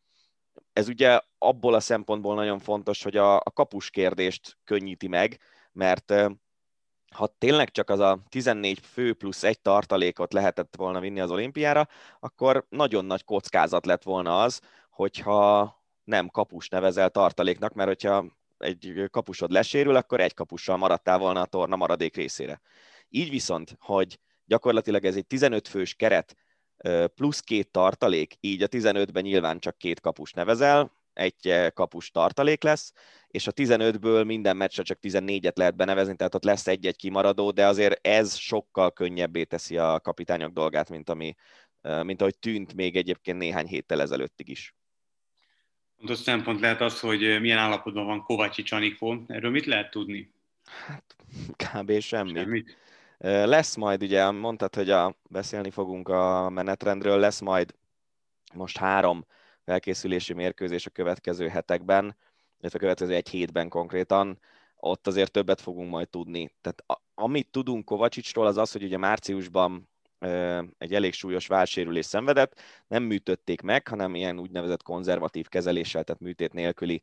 ez ugye abból a szempontból nagyon fontos, hogy a, a kapus kérdést könnyíti meg, mert ha tényleg csak az a 14 fő plusz egy tartalékot lehetett volna vinni az olimpiára, akkor nagyon nagy kockázat lett volna az, hogyha nem kapus nevezel tartaléknak, mert hogyha egy kapusod lesérül, akkor egy kapussal maradtál volna a torna maradék részére. Így viszont, hogy gyakorlatilag ez egy 15 fős keret, plusz két tartalék, így a 15-ben nyilván csak két kapus nevezel, egy kapus tartalék lesz, és a 15-ből minden meccsre csak 14-et lehet benevezni, tehát ott lesz egy-egy kimaradó, de azért ez sokkal könnyebbé teszi a kapitányok dolgát, mint, ami, mint ahogy tűnt még egyébként néhány héttel ezelőttig is. Fontos szempont lehet az, hogy milyen állapotban van Kovacsi Csanikó. Erről mit lehet tudni? Hát kb. semmit. semmit. Lesz majd, ugye mondtad, hogy a, beszélni fogunk a menetrendről, lesz majd most három felkészülési mérkőzés a következő hetekben, illetve a következő egy hétben konkrétan, ott azért többet fogunk majd tudni. Tehát a, amit tudunk Kovacsicsról az az, hogy ugye márciusban egy elég súlyos válsérülés szenvedett, nem műtötték meg, hanem ilyen úgynevezett konzervatív kezeléssel, tehát műtét nélküli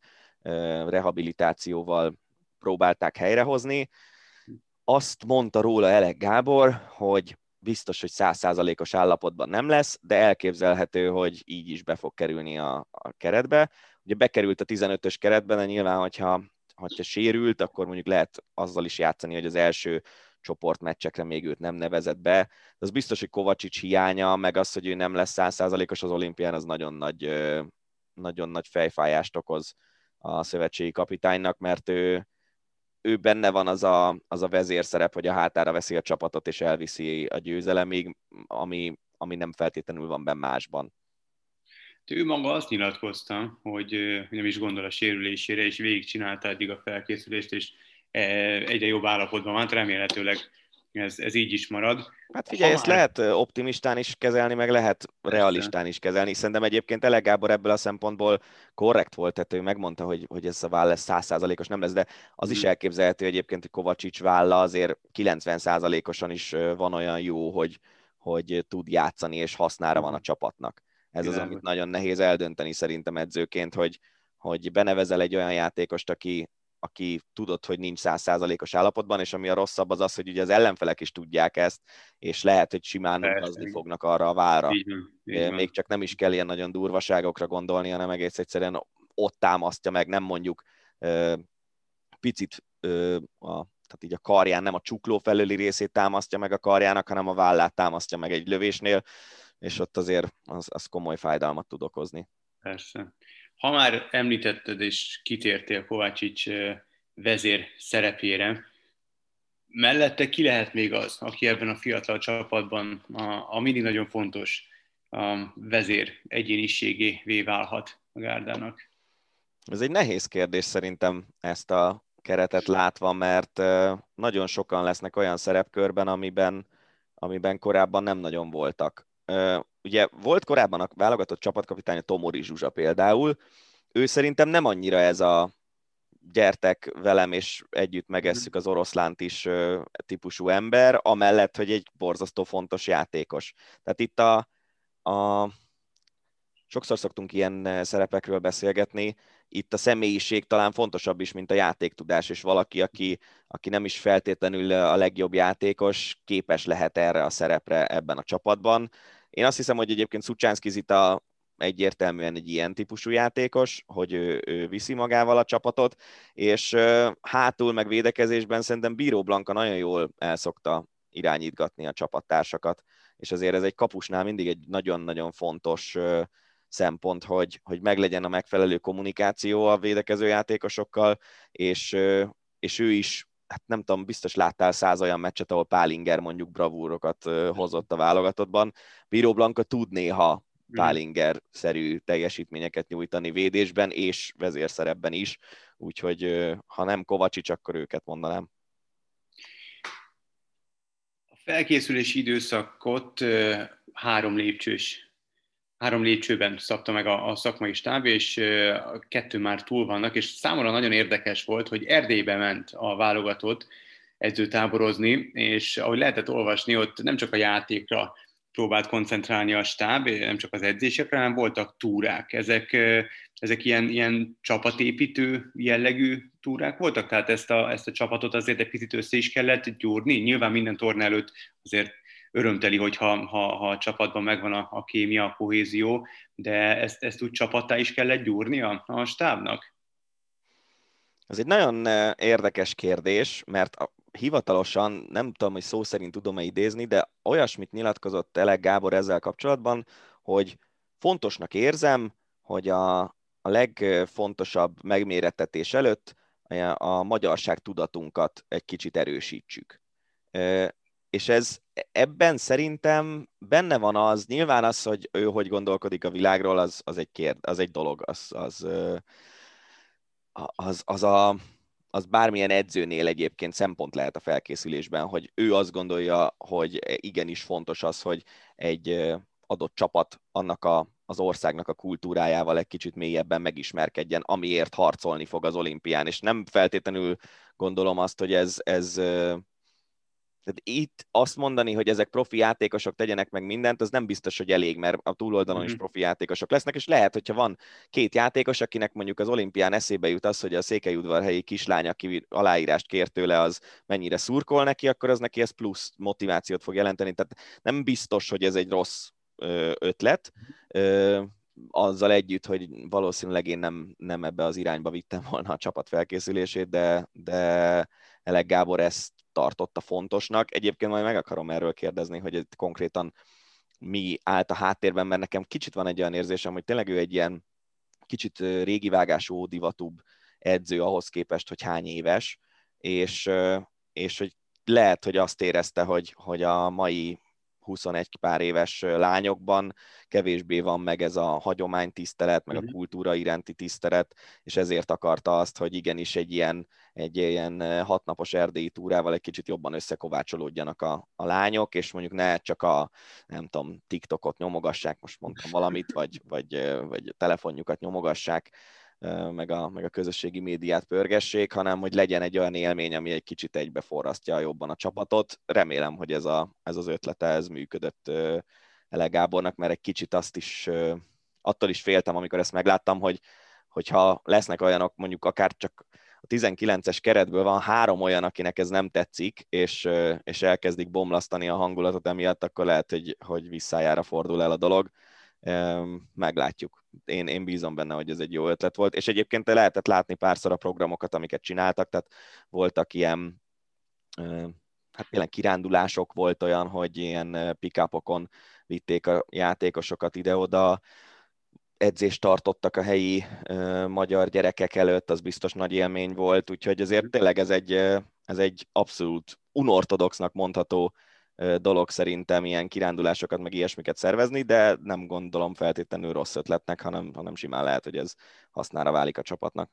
rehabilitációval próbálták helyrehozni. Azt mondta róla Elek Gábor, hogy biztos, hogy százszázalékos állapotban nem lesz, de elképzelhető, hogy így is be fog kerülni a, a keretbe. Ugye bekerült a 15-ös keretben, de nyilván, hogyha, hogyha sérült, akkor mondjuk lehet azzal is játszani, hogy az első csoportmeccsekre még őt nem nevezett be. De az biztos, hogy Kovacsics hiánya, meg az, hogy ő nem lesz százszázalékos az olimpián, az nagyon nagy, nagyon nagy fejfájást okoz a szövetségi kapitánynak, mert ő, ő benne van az a, az a vezérszerep, hogy a hátára veszi a csapatot és elviszi a győzelemig, ami, ami nem feltétlenül van benne másban. Ő maga azt nyilatkozta, hogy, nem is gondol a sérülésére, és végigcsinálta eddig a felkészülést, és egyre jobb állapotban van, remélhetőleg ez, ez így is marad. Hát figyelj, ezt lehet optimistán is kezelni, meg lehet realistán is kezelni. Szerintem egyébként Ele Gábor ebből a szempontból korrekt volt, tehát ő megmondta, hogy, hogy ez a váll lesz százszázalékos nem lesz, de az is hmm. elképzelhető egyébként, hogy Kovacsics válla azért 90 százalékosan is van olyan jó, hogy, hogy tud játszani, és hasznára van a hmm. csapatnak. Ez az, amit nagyon nehéz eldönteni szerintem edzőként, hogy, hogy benevezel egy olyan játékost, aki, aki tudod, hogy nincs százszázalékos állapotban, és ami a rosszabb az az, hogy ugye az ellenfelek is tudják ezt, és lehet, hogy simán utazni fognak arra a vára. Még csak nem is kell ilyen nagyon durvaságokra gondolni, hanem egész egyszerűen ott támasztja meg, nem mondjuk picit a tehát így a karján nem a csukló felőli részét támasztja meg a karjának, hanem a vállát támasztja meg egy lövésnél, és ott azért az, az komoly fájdalmat tud okozni. Persze. Ha már említetted és kitértél Kovácsics vezér szerepére, mellette ki lehet még az, aki ebben a fiatal csapatban a, a mindig nagyon fontos a vezér egyéniségévé válhat a gárdának? Ez egy nehéz kérdés szerintem ezt a keretet látva, mert nagyon sokan lesznek olyan szerepkörben, amiben, amiben korábban nem nagyon voltak ugye volt korábban a válogatott csapatkapitány a Tomori Zsuzsa például, ő szerintem nem annyira ez a gyertek velem, és együtt megesszük az oroszlánt is típusú ember, amellett, hogy egy borzasztó fontos játékos. Tehát itt a, a sokszor szoktunk ilyen szerepekről beszélgetni, itt a személyiség talán fontosabb is, mint a játéktudás, és valaki, aki, aki nem is feltétlenül a legjobb játékos, képes lehet erre a szerepre ebben a csapatban. Én azt hiszem, hogy egyébként Szucsánszki Zita egyértelműen egy ilyen típusú játékos, hogy ő, ő viszi magával a csapatot, és hátul meg védekezésben szerintem Bíró Blanka nagyon jól elszokta irányítgatni a csapattársakat, és azért ez egy kapusnál mindig egy nagyon-nagyon fontos szempont, hogy, hogy meglegyen a megfelelő kommunikáció a védekező játékosokkal, és, és ő is hát nem tudom, biztos láttál száz olyan meccset, ahol Pálinger mondjuk bravúrokat hozott a válogatottban. Bíró Blanka tud néha mm. Pálinger-szerű teljesítményeket nyújtani védésben és vezérszerepben is, úgyhogy ha nem Kovacsics, akkor őket mondanám. A felkészülési időszakot három lépcsős három lépcsőben szabta meg a, a szakmai stáb, és a kettő már túl vannak, és számomra nagyon érdekes volt, hogy Erdélybe ment a válogatott edzőtáborozni, és ahogy lehetett olvasni, ott nem csak a játékra próbált koncentrálni a stáb, nem csak az edzésekre, hanem voltak túrák. Ezek, ezek ilyen, ilyen csapatépítő jellegű túrák voltak, tehát ezt a, ezt a csapatot azért egy picit össze is kellett gyúrni. Nyilván minden torna előtt azért örömteli, hogyha ha, ha a csapatban megvan a, a kémia, a kohézió, de ezt, ezt úgy csapattá is kellett gyúrni a, a stábnak? Ez egy nagyon eh, érdekes kérdés, mert a, hivatalosan, nem tudom, hogy szó szerint tudom-e idézni, de olyasmit nyilatkozott Elek Gábor ezzel kapcsolatban, hogy fontosnak érzem, hogy a, a legfontosabb megmérettetés előtt a magyarság tudatunkat egy kicsit erősítsük. És ez ebben szerintem benne van az, nyilván az, hogy ő hogy gondolkodik a világról, az, az, egy, kérd, az egy dolog, az, az, az, az, a, az bármilyen edzőnél egyébként szempont lehet a felkészülésben, hogy ő azt gondolja, hogy igenis fontos az, hogy egy adott csapat annak a, az országnak a kultúrájával egy kicsit mélyebben megismerkedjen, amiért harcolni fog az olimpián, és nem feltétlenül gondolom azt, hogy ez, ez tehát itt azt mondani, hogy ezek profi játékosok tegyenek meg mindent, az nem biztos, hogy elég, mert a túloldalon is mhm. profi játékosok lesznek, és lehet, hogyha van két játékos, akinek mondjuk az olimpián eszébe jut az, hogy a székelyudvarhelyi kislány, aki aláírást kér tőle, az mennyire szurkol neki, akkor az neki ez plusz motivációt fog jelenteni. Tehát nem biztos, hogy ez egy rossz ötlet, azzal együtt, hogy valószínűleg én nem, nem ebbe az irányba vittem volna a csapat felkészülését, de, de Elek Gábor ezt tartotta fontosnak. Egyébként majd meg akarom erről kérdezni, hogy ez konkrétan mi állt a háttérben, mert nekem kicsit van egy olyan érzésem, hogy tényleg ő egy ilyen kicsit régi vágású, divatúbb edző ahhoz képest, hogy hány éves, és, és hogy lehet, hogy azt érezte, hogy, hogy a mai 21 pár éves lányokban kevésbé van meg ez a hagyománytisztelet, meg a mhm. kultúra iránti tisztelet, és ezért akarta azt, hogy igenis egy ilyen, egy ilyen hatnapos erdélyi túrával egy kicsit jobban összekovácsolódjanak a, a lányok, és mondjuk ne csak a, nem tudom, TikTokot nyomogassák, most mondtam valamit, vagy, vagy, vagy telefonjukat nyomogassák, meg a, meg a közösségi médiát pörgessék, hanem hogy legyen egy olyan élmény, ami egy kicsit egybeforrasztja jobban a csapatot. Remélem, hogy ez, a, ez az ötlete, ez működött Ele Gábornak, mert egy kicsit azt is, attól is féltem, amikor ezt megláttam, hogy hogyha lesznek olyanok, mondjuk akár csak a 19-es keretből van három olyan, akinek ez nem tetszik, és, és elkezdik bomlasztani a hangulatot emiatt, akkor lehet, hogy, hogy visszájára fordul el a dolog. Meglátjuk én, én bízom benne, hogy ez egy jó ötlet volt, és egyébként lehetett látni párszor a programokat, amiket csináltak, tehát voltak ilyen hát tényleg kirándulások, volt olyan, hogy ilyen pikapokon vitték a játékosokat ide-oda, edzést tartottak a helyi uh, magyar gyerekek előtt, az biztos nagy élmény volt, úgyhogy azért tényleg ez egy, ez egy abszolút unortodoxnak mondható dolog szerintem ilyen kirándulásokat, meg ilyesmiket szervezni, de nem gondolom feltétlenül rossz ötletnek, hanem, hanem simán lehet, hogy ez hasznára válik a csapatnak.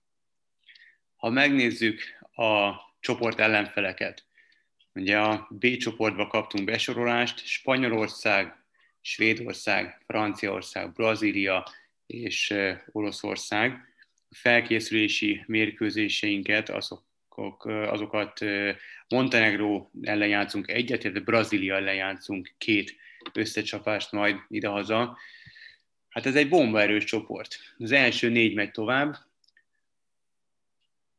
Ha megnézzük a csoport ellenfeleket, ugye a B csoportba kaptunk besorolást, Spanyolország, Svédország, Franciaország, Brazília és Oroszország. A felkészülési mérkőzéseinket azok azokat Montenegro ellen játszunk egyet, illetve Brazília ellen játszunk két összecsapást majd idehaza. Hát ez egy bombaerős csoport. Az első négy megy tovább.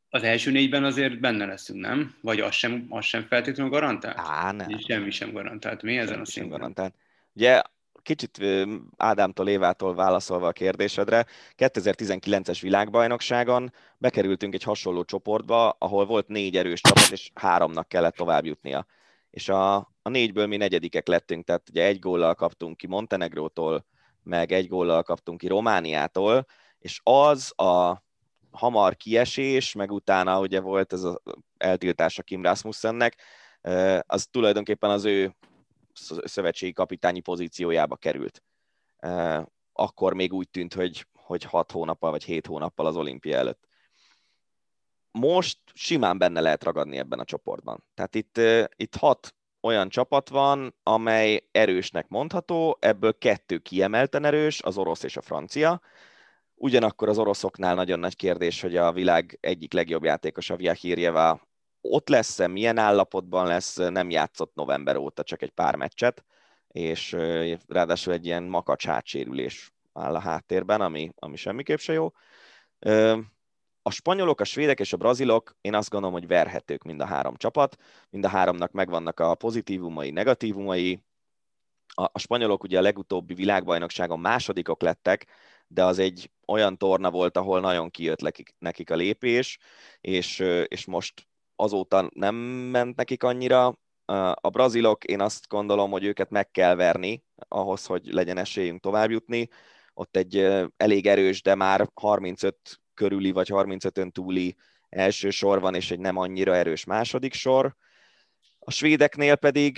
Az első négyben azért benne leszünk, nem? Vagy az sem, az sem feltétlenül garantált? Á, nem. Semmi sem garantált. Mi ezen a szinten? garantált. Ugye kicsit Ádámtól, Évától válaszolva a kérdésedre, 2019-es világbajnokságon bekerültünk egy hasonló csoportba, ahol volt négy erős csapat, és háromnak kellett tovább jutnia. És a, a négyből mi negyedikek lettünk, tehát ugye egy góllal kaptunk ki Montenegrótól, meg egy góllal kaptunk ki Romániától, és az a hamar kiesés, meg utána ugye volt ez az eltiltás a Kim Rasmussennek, az tulajdonképpen az ő szövetségi kapitányi pozíciójába került. Akkor még úgy tűnt, hogy, hogy hat hónappal vagy hét hónappal az olimpia előtt. Most simán benne lehet ragadni ebben a csoportban. Tehát itt, itt hat olyan csapat van, amely erősnek mondható, ebből kettő kiemelten erős, az orosz és a francia. Ugyanakkor az oroszoknál nagyon nagy kérdés, hogy a világ egyik legjobb játékosa, Viahirjeva ott lesz-e, milyen állapotban lesz, nem játszott november óta csak egy pár meccset, és ráadásul egy ilyen makacs hátsérülés áll a háttérben, ami, ami semmiképp se jó. A spanyolok, a svédek és a brazilok, én azt gondolom, hogy verhetők mind a három csapat, mind a háromnak megvannak a pozitívumai, negatívumai. A, a spanyolok ugye a legutóbbi világbajnokságon másodikok lettek, de az egy olyan torna volt, ahol nagyon kijött nekik, nekik a lépés, és, és most azóta nem ment nekik annyira. A brazilok, én azt gondolom, hogy őket meg kell verni ahhoz, hogy legyen esélyünk továbbjutni. Ott egy elég erős, de már 35 körüli vagy 35-ön túli első sor van, és egy nem annyira erős második sor. A svédeknél pedig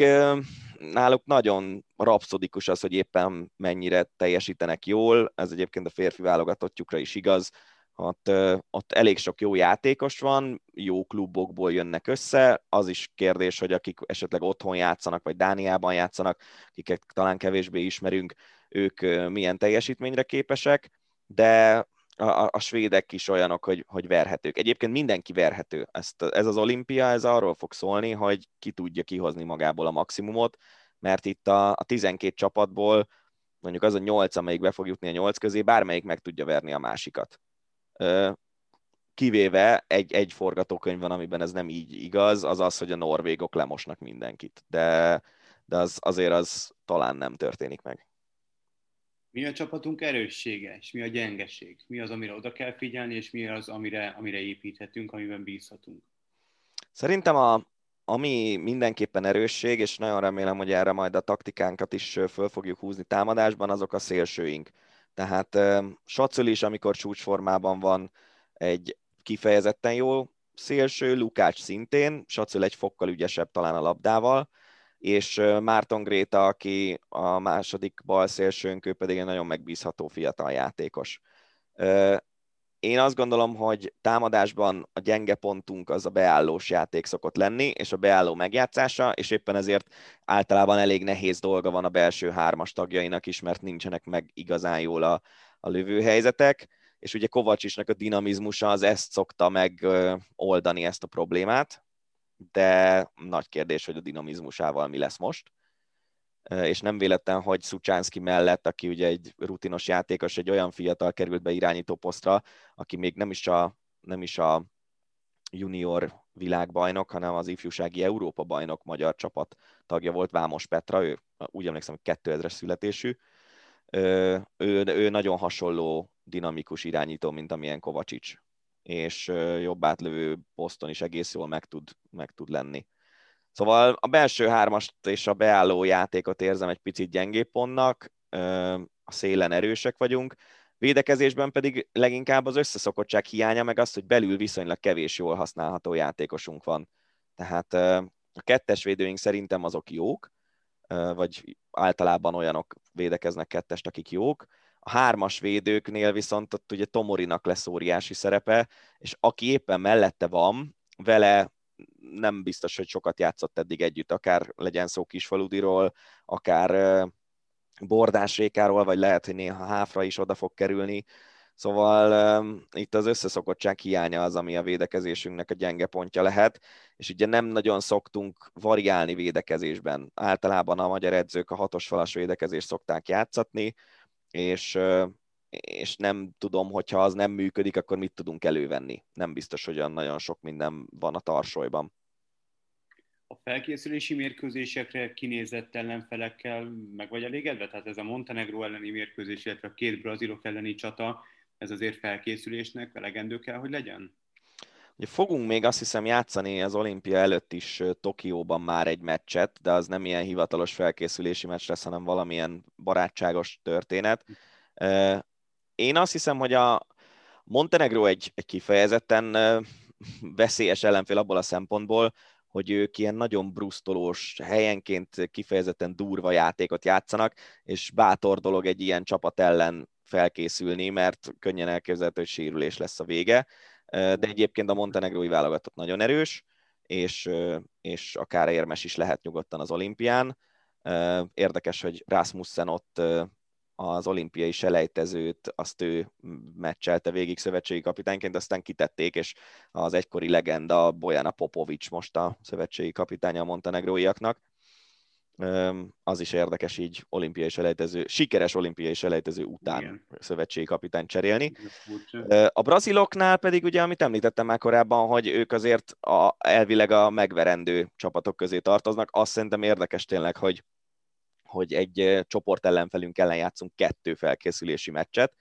náluk nagyon rapszodikus az, hogy éppen mennyire teljesítenek jól, ez egyébként a férfi válogatottjukra is igaz, ott, ott elég sok jó játékos van, jó klubokból jönnek össze, az is kérdés, hogy akik esetleg otthon játszanak, vagy Dániában játszanak, akiket talán kevésbé ismerünk, ők milyen teljesítményre képesek, de a, a svédek is olyanok, hogy, hogy verhetők. Egyébként mindenki verhető. Ezt, ez az olimpia, ez arról fog szólni, hogy ki tudja kihozni magából a maximumot, mert itt a, a 12 csapatból mondjuk az a 8, amelyik be fog jutni a 8 közé, bármelyik meg tudja verni a másikat. Kivéve egy, egy forgatókönyv van, amiben ez nem így igaz, az az, hogy a norvégok lemosnak mindenkit. De, de az, azért az talán nem történik meg. Mi a csapatunk erőssége, és mi a gyengeség? Mi az, amire oda kell figyelni, és mi az, amire, amire építhetünk, amiben bízhatunk? Szerintem a, ami mindenképpen erősség, és nagyon remélem, hogy erre majd a taktikánkat is föl fogjuk húzni támadásban, azok a szélsőink. Tehát Sacöl is, amikor csúcsformában van, egy kifejezetten jó szélső, Lukács szintén, Sacöl egy fokkal ügyesebb talán a labdával, és Márton Gréta, aki a második bal szélsőnk, ő pedig egy nagyon megbízható fiatal játékos. Én azt gondolom, hogy támadásban a gyenge pontunk az a beállós játék szokott lenni, és a beálló megjátszása, és éppen ezért általában elég nehéz dolga van a belső hármas tagjainak is, mert nincsenek meg igazán jól a, a lövőhelyzetek, és ugye Kovacsisnak a dinamizmusa az ezt szokta meg oldani ezt a problémát, de nagy kérdés, hogy a dinamizmusával mi lesz most. És nem véletlen, hogy Szucsánszki mellett, aki ugye egy rutinos játékos, egy olyan fiatal került be irányító posztra, aki még nem is a, nem is a junior világbajnok, hanem az ifjúsági Európa bajnok magyar csapat tagja volt, Vámos Petra, ő úgy emlékszem, hogy 2000-es születésű. Ő, ő, ő nagyon hasonló dinamikus irányító, mint amilyen Kovacsics és jobb átlövő poszton is egész jól meg tud, meg tud lenni. Szóval a belső hármast és a beálló játékot érzem egy picit gyengébb pontnak, a szélen erősek vagyunk, védekezésben pedig leginkább az összeszokottság hiánya, meg az, hogy belül viszonylag kevés jól használható játékosunk van. Tehát a kettes védőink szerintem azok jók, vagy általában olyanok védekeznek kettest, akik jók, a hármas védőknél viszont ott ugye Tomorinak lesz óriási szerepe, és aki éppen mellette van, vele nem biztos, hogy sokat játszott eddig együtt, akár legyen szó Kisfaludiról, akár Bordás Rékáról, vagy lehet, hogy néha Háfra is oda fog kerülni. Szóval itt az összeszokottság hiánya az, ami a védekezésünknek a gyenge pontja lehet, és ugye nem nagyon szoktunk variálni védekezésben. Általában a magyar edzők a hatos falas védekezést szokták játszatni, és, és nem tudom, hogyha az nem működik, akkor mit tudunk elővenni. Nem biztos, hogy olyan nagyon sok minden van a tarsolyban. A felkészülési mérkőzésekre kinézett ellenfelekkel meg vagy elégedve? Tehát ez a Montenegro elleni mérkőzés, illetve a két brazilok elleni csata, ez azért felkészülésnek elegendő kell, hogy legyen? Ugye fogunk még azt hiszem játszani az olimpia előtt is Tokióban már egy meccset, de az nem ilyen hivatalos felkészülési meccs lesz, hanem valamilyen barátságos történet. Én azt hiszem, hogy a Montenegro egy, egy kifejezetten veszélyes ellenfél abból a szempontból, hogy ők ilyen nagyon brusztolós, helyenként kifejezetten durva játékot játszanak, és bátor dolog egy ilyen csapat ellen felkészülni, mert könnyen elképzelhető, hogy sérülés lesz a vége de egyébként a montenegrói válogatott nagyon erős, és, és akár érmes is lehet nyugodtan az olimpián. Érdekes, hogy Rasmussen ott az olimpiai selejtezőt, azt ő meccselte végig szövetségi kapitányként, aztán kitették, és az egykori legenda Bojana Popovics most a szövetségi kapitánya a montenegróiaknak az is érdekes így olimpiai selejtező, sikeres olimpiai selejtező után Igen. szövetségi kapitány cserélni. A braziloknál pedig ugye, amit említettem már korábban, hogy ők azért a, elvileg a megverendő csapatok közé tartoznak, azt szerintem érdekes tényleg, hogy, hogy egy csoport ellenfelünk ellen játszunk kettő felkészülési meccset.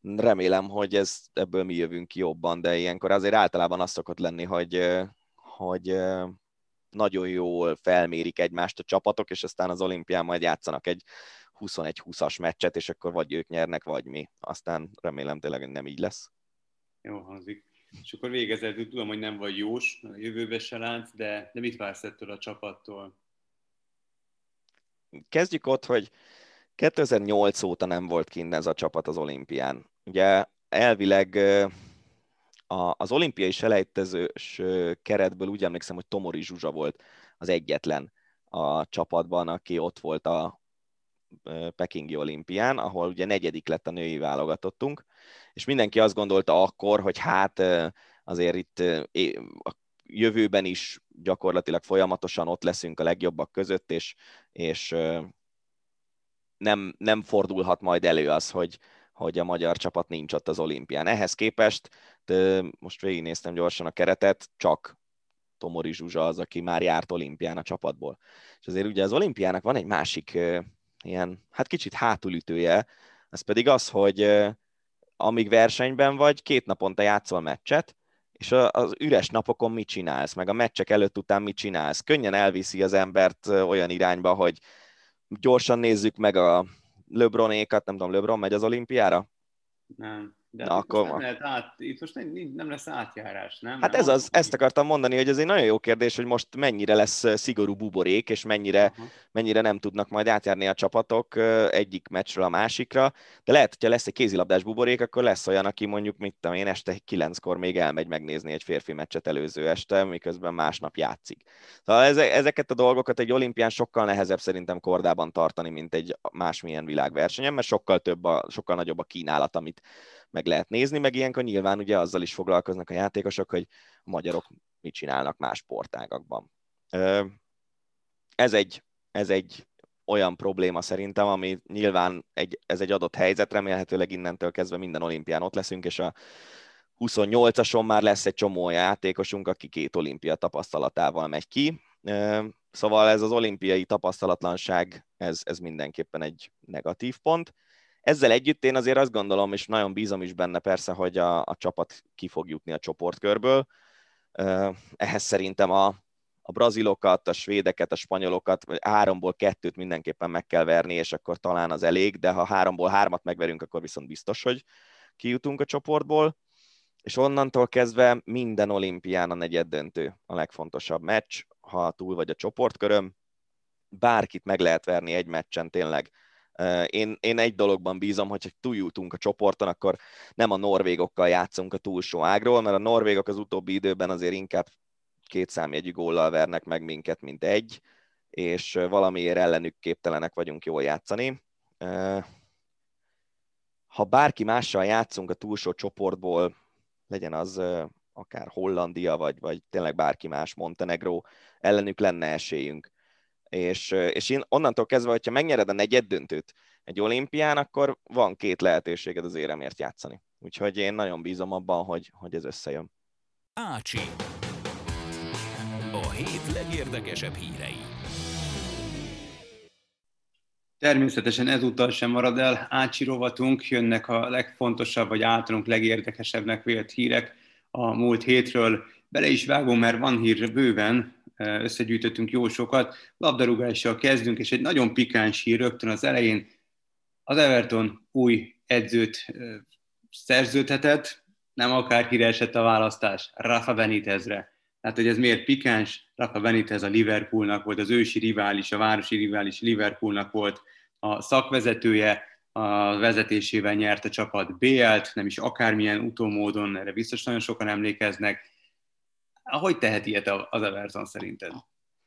Remélem, hogy ez, ebből mi jövünk ki jobban, de ilyenkor azért általában az szokott lenni, hogy, hogy nagyon jól felmérik egymást a csapatok, és aztán az olimpián majd játszanak egy 21-20-as meccset, és akkor vagy ők nyernek, vagy mi. Aztán remélem tényleg nem így lesz. Jó hangzik. És akkor végezetül tudom, hogy nem vagy jós, a jövőbe se látsz, de, de mit vársz ettől a csapattól? Kezdjük ott, hogy 2008 óta nem volt kint ez a csapat az olimpián. Ugye elvileg az olimpiai selejtezős keretből úgy emlékszem, hogy Tomori Zsuzsa volt az egyetlen a csapatban, aki ott volt a Pekingi olimpián, ahol ugye negyedik lett a női válogatottunk, és mindenki azt gondolta akkor, hogy hát azért itt jövőben is gyakorlatilag folyamatosan ott leszünk a legjobbak között, és, és nem, nem fordulhat majd elő az, hogy, hogy a magyar csapat nincs ott az olimpián. Ehhez képest, most végignéztem gyorsan a keretet, csak Tomori Zsuzsa az, aki már járt olimpián a csapatból. És azért ugye az olimpiának van egy másik ilyen, hát kicsit hátulütője, ez pedig az, hogy amíg versenyben vagy, két naponta játszol meccset, és az üres napokon mit csinálsz, meg a meccsek előtt után mit csinálsz. Könnyen elviszi az embert olyan irányba, hogy gyorsan nézzük meg a LeBronékat, nem tudom, LeBron megy az olimpiára? Nem. De Na, akkor... nem, lehet át, itt most nem, nem lesz átjárás, nem? Hát ez az, ezt akartam mondani, hogy ez egy nagyon jó kérdés, hogy most mennyire lesz szigorú buborék, és mennyire, uh-huh. mennyire nem tudnak majd átjárni a csapatok egyik meccsről a másikra, de lehet, hogyha lesz egy kézilabdás buborék, akkor lesz olyan, aki mondjuk, mit tudom én, este kilenckor még elmegy megnézni egy férfi meccset előző este, miközben másnap játszik. Szóval ezeket a dolgokat egy olimpián sokkal nehezebb szerintem kordában tartani, mint egy másmilyen világversenyen, mert sokkal több, a, sokkal nagyobb a kínálat, amit meg lehet nézni, meg ilyenkor nyilván ugye azzal is foglalkoznak a játékosok, hogy a magyarok mit csinálnak más sportágakban. Ez egy, ez egy olyan probléma szerintem, ami nyilván egy, ez egy adott helyzet, remélhetőleg innentől kezdve minden olimpián ott leszünk, és a 28-ason már lesz egy csomó játékosunk, aki két olimpia tapasztalatával megy ki. Szóval ez az olimpiai tapasztalatlanság, ez, ez mindenképpen egy negatív pont. Ezzel együtt én azért azt gondolom, és nagyon bízom is benne persze, hogy a, a csapat ki fog jutni a csoportkörből. Ehhez szerintem a, a brazilokat, a svédeket, a spanyolokat, vagy háromból kettőt mindenképpen meg kell verni, és akkor talán az elég, de ha háromból hármat megverünk, akkor viszont biztos, hogy kijutunk a csoportból. És onnantól kezdve minden olimpián a negyed döntő a legfontosabb meccs, ha túl vagy a csoportköröm. Bárkit meg lehet verni egy meccsen tényleg én, én egy dologban bízom, hogy túljutunk a csoporton, akkor nem a norvégokkal játszunk a túlsó ágról, mert a norvégok az utóbbi időben azért inkább két számjegyű góllal vernek meg minket, mint egy, és valamiért ellenük képtelenek vagyunk jól játszani. Ha bárki mással játszunk a túlsó csoportból, legyen az akár Hollandia, vagy, vagy tényleg bárki más, Montenegro, ellenük lenne esélyünk és, és én onnantól kezdve, hogyha megnyered a negyed döntőt egy olimpián, akkor van két lehetőséged az éremért játszani. Úgyhogy én nagyon bízom abban, hogy, hogy ez összejön. Ácsi. A hét legérdekesebb hírei. Természetesen ezúttal sem marad el Ácsi rovatunk, jönnek a legfontosabb, vagy általunk legérdekesebbnek vélt hírek a múlt hétről. Bele is vágom, mert van hír bőven, összegyűjtöttünk jó sokat. Labdarúgással kezdünk, és egy nagyon pikáns hír rögtön az elején. Az Everton új edzőt szerződhetett, nem akár esett a választás, Rafa Benitezre. Tehát, hogy ez miért pikáns, Rafa Benitez a Liverpoolnak volt, az ősi rivális, a városi rivális Liverpoolnak volt a szakvezetője, a vezetésével nyert a csapat BL-t, nem is akármilyen utómódon, erre biztos nagyon sokan emlékeznek, hogy tehet ilyet az Everton szerinted?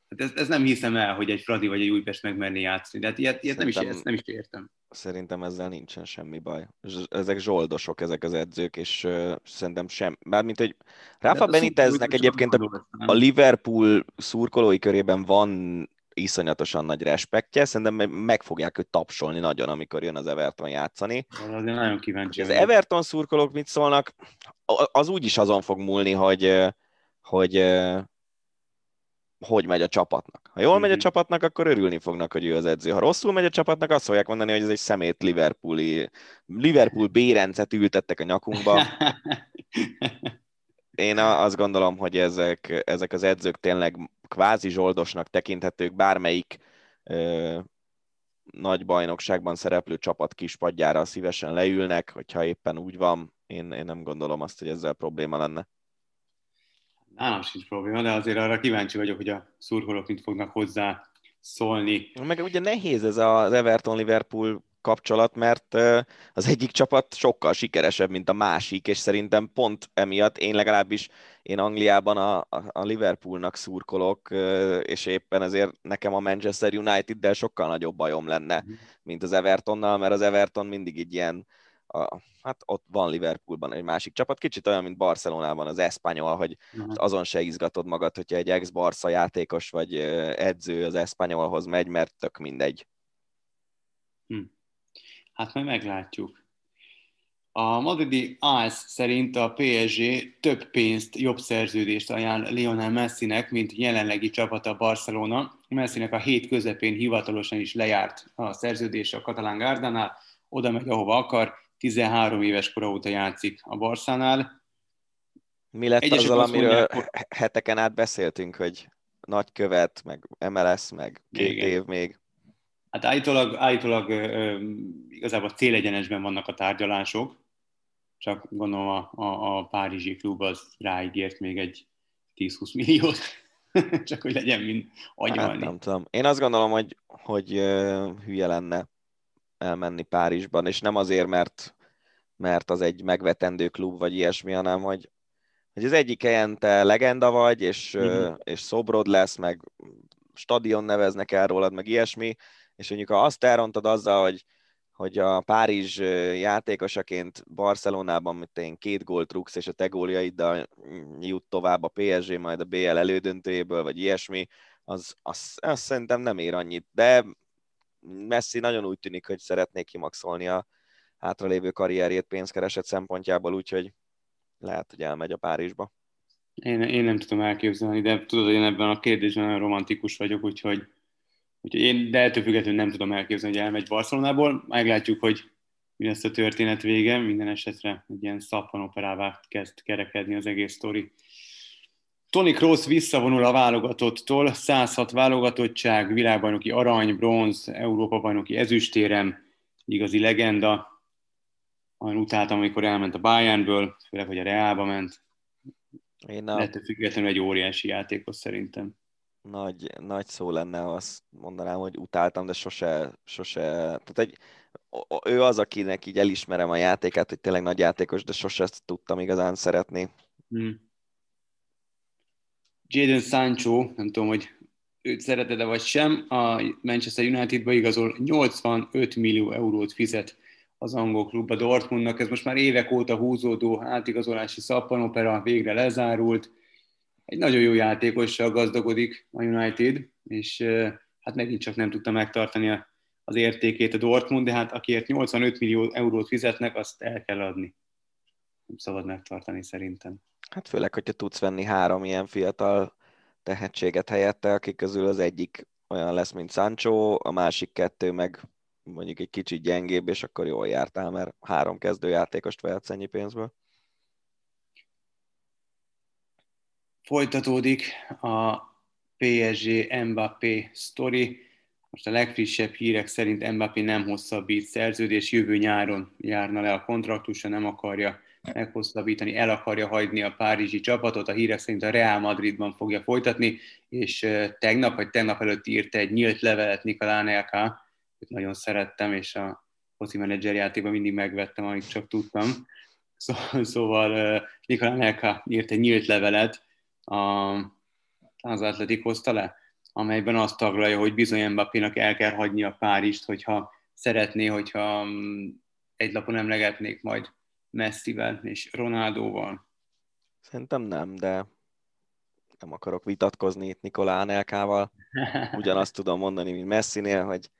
Hát ez, ez nem hiszem el, hogy egy Fradi vagy egy Újpest megmerni játszani, de hát ilyet, ilyet nem, is, ezt nem is értem. Szerintem ezzel nincsen semmi baj. Ezek zsoldosok, ezek az edzők, és uh, szerintem sem. Bármint, hogy Rafa Beniteznek egyébként a, a Liverpool szurkolói körében van iszonyatosan nagy respektje, szerintem meg fogják őt tapsolni nagyon, amikor jön az Everton játszani. Azért nagyon kíváncsi. Az Everton szurkolók mit szólnak, az úgy is azon fog múlni, hogy hogy hogy megy a csapatnak. Ha jól megy a mhm. csapatnak, akkor örülni fognak, hogy ő az edző. Ha rosszul megy a csapatnak, azt fogják mondani, hogy ez egy szemét Liverpooli, Liverpool bérencet ültettek a nyakunkba. Én azt gondolom, hogy ezek, ezek az edzők tényleg kvázi zsoldosnak tekinthetők, bármelyik ö, nagy bajnokságban szereplő csapat kispadjára szívesen leülnek, hogyha éppen úgy van. Én, én nem gondolom azt, hogy ezzel probléma lenne. Nálam sincs probléma, de azért arra kíváncsi vagyok, hogy a szurkolók mit fognak hozzá szólni. Meg ugye nehéz ez az Everton-Liverpool kapcsolat, mert az egyik csapat sokkal sikeresebb, mint a másik, és szerintem pont emiatt én legalábbis én Angliában a, a Liverpoolnak szurkolok, és éppen ezért nekem a Manchester United-del sokkal nagyobb bajom lenne, mhm. mint az Evertonnal, mert az Everton mindig egy ilyen a, hát ott van Liverpoolban egy másik csapat, kicsit olyan, mint Barcelonában az Espanyol, hogy uh-huh. azon se izgatod magad, hogyha egy ex-Barca játékos vagy edző az Espanyolhoz megy, mert tök mindegy. Hm. Hát majd meglátjuk. A madridi AS szerint a PSG több pénzt, jobb szerződést ajánl Lionel Messinek, mint jelenlegi csapata Barcelona. Messinek a hét közepén hivatalosan is lejárt a szerződés a katalán gárdánál, oda megy, ahova akar, 13 éves kora óta játszik a Barszánál. Mi lett Egyesek azzal, amiről mondják, heteken át beszéltünk, hogy nagykövet, meg MLS, meg két igen. év még? Hát állítólag, állítólag ö, igazából célegyenesben vannak a tárgyalások, csak gondolom a, a, a Párizsi klub az ráígért még egy 10-20 milliót, csak hogy legyen mind agyalni. Hát nem tudom. Én azt gondolom, hogy, hogy hülye lenne elmenni Párizsban, és nem azért, mert, mert az egy megvetendő klub, vagy ilyesmi, hanem hogy, hogy az egyik helyen te legenda vagy, és, mm-hmm. és szobrod lesz, meg stadion neveznek el rólad, meg ilyesmi, és mondjuk ha azt elrontod azzal, hogy, hogy a Párizs játékosaként Barcelonában, mint én két gólt rúgsz, és a te góljaiddal jut tovább a PSG, majd a BL elődöntőjéből, vagy ilyesmi, az, az, az szerintem nem ér annyit. De Messi nagyon úgy tűnik, hogy szeretné kimaxolni a hátralévő karrierjét pénzkereset szempontjából, úgyhogy lehet, hogy elmegy a Párizsba. Én, én nem tudom elképzelni, de tudod, hogy én ebben a kérdésben nagyon romantikus vagyok, úgyhogy, úgyhogy én, de ettől függetlenül nem tudom elképzelni, hogy elmegy Barcelonából. Meglátjuk, hogy mi lesz a történet vége. Minden esetre egy ilyen szappanoperává kezd kerekedni az egész sztori. Tony Kroos visszavonul a válogatottól, 106 válogatottság, világbajnoki arany, bronz, Európa-bajnoki ezüstérem, igazi legenda. Olyan utáltam, amikor elment a Bayernből, főleg, hogy a Realba ment. Én a... Ettől függetlenül egy óriási játékos szerintem. Nagy, nagy szó lenne, ha azt mondanám, hogy utáltam, de sose, sose, tehát egy, ő az, akinek így elismerem a játékát, hogy tényleg nagy játékos, de sose ezt tudtam igazán szeretni. Hmm. Jadon Sancho, nem tudom, hogy őt szereted-e vagy sem, a Manchester Unitedba igazol 85 millió eurót fizet az angol klubba Dortmundnak. Ez most már évek óta húzódó átigazolási szappanopera végre lezárult. Egy nagyon jó játékossal gazdagodik a United, és hát megint csak nem tudta megtartani az értékét a Dortmund, de hát akiért 85 millió eurót fizetnek, azt el kell adni. Nem szabad megtartani szerintem. Hát főleg, hogyha tudsz venni három ilyen fiatal tehetséget helyette, akik közül az egyik olyan lesz, mint Sancho, a másik kettő meg mondjuk egy kicsit gyengébb, és akkor jól jártál, mert három kezdőjátékost vehetsz ennyi pénzből. Folytatódik a PSG Mbappé sztori. Most a legfrissebb hírek szerint Mbappé nem hosszabbít szerződés, jövő nyáron járna le a kontraktusa, nem akarja meghosszabbítani, el akarja hagyni a párizsi csapatot, a hírek szerint a Real Madridban fogja folytatni, és tegnap vagy tegnap előtt írt egy nyílt levelet Nikolá Nelka, őt nagyon szerettem, és a foci menedzser játékban mindig megvettem, amit csak tudtam. Szóval, szóval Nikolá Nelka írt egy nyílt levelet, a, az Atletik hozta le, amelyben azt taglalja, hogy bizony Mbappénak el kell hagyni a Párizst, hogyha szeretné, hogyha mm, egy lapon emlegetnék majd Messivel és Ronaldóval? Szerintem nem, de nem akarok vitatkozni itt Nikolá Anelkával. Ugyanazt tudom mondani, mint Messinél, hogy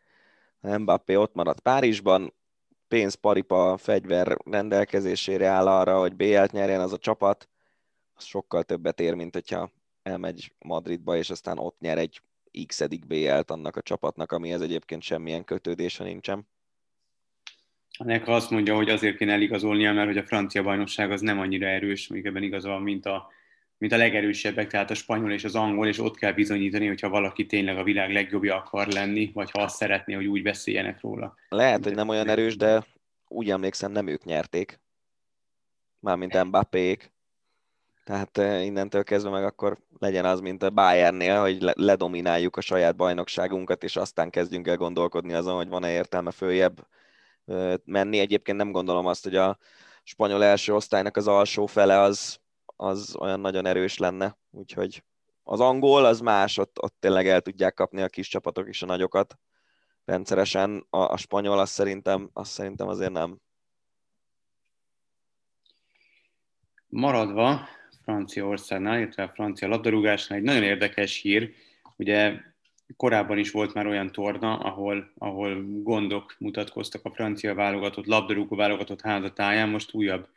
Mbappé ott maradt Párizsban, pénz, paripa, fegyver rendelkezésére áll arra, hogy BL-t nyerjen az a csapat, az sokkal többet ér, mint hogyha elmegy Madridba, és aztán ott nyer egy x BL-t annak a csapatnak, amihez egyébként semmilyen kötődése nincsen. Ennek azt mondja, hogy azért kéne eligazolnia, mert hogy a francia bajnokság az nem annyira erős, még ebben igazol, mint a, mint a legerősebbek, tehát a spanyol és az angol, és ott kell bizonyítani, hogyha valaki tényleg a világ legjobbja akar lenni, vagy ha azt szeretné, hogy úgy beszéljenek róla. Lehet, hogy nem olyan erős, de úgy emlékszem, nem ők nyerték. Mármint Mbappék. Tehát eh, innentől kezdve meg akkor legyen az, mint a Bayernnél, hogy ledomináljuk a saját bajnokságunkat, és aztán kezdjünk el gondolkodni azon, hogy van-e értelme följebb menni. Egyébként nem gondolom azt, hogy a spanyol első osztálynak az alsó fele az, az olyan nagyon erős lenne, úgyhogy az angol az más, ott, ott tényleg el tudják kapni a kis csapatok is a nagyokat rendszeresen, a, a spanyol azt szerintem, azt szerintem azért nem. Maradva Franciaországnál, illetve a francia labdarúgásnál egy nagyon érdekes hír, ugye korábban is volt már olyan torna, ahol, ahol gondok mutatkoztak a francia válogatott, labdarúgó válogatott házatáján, most újabb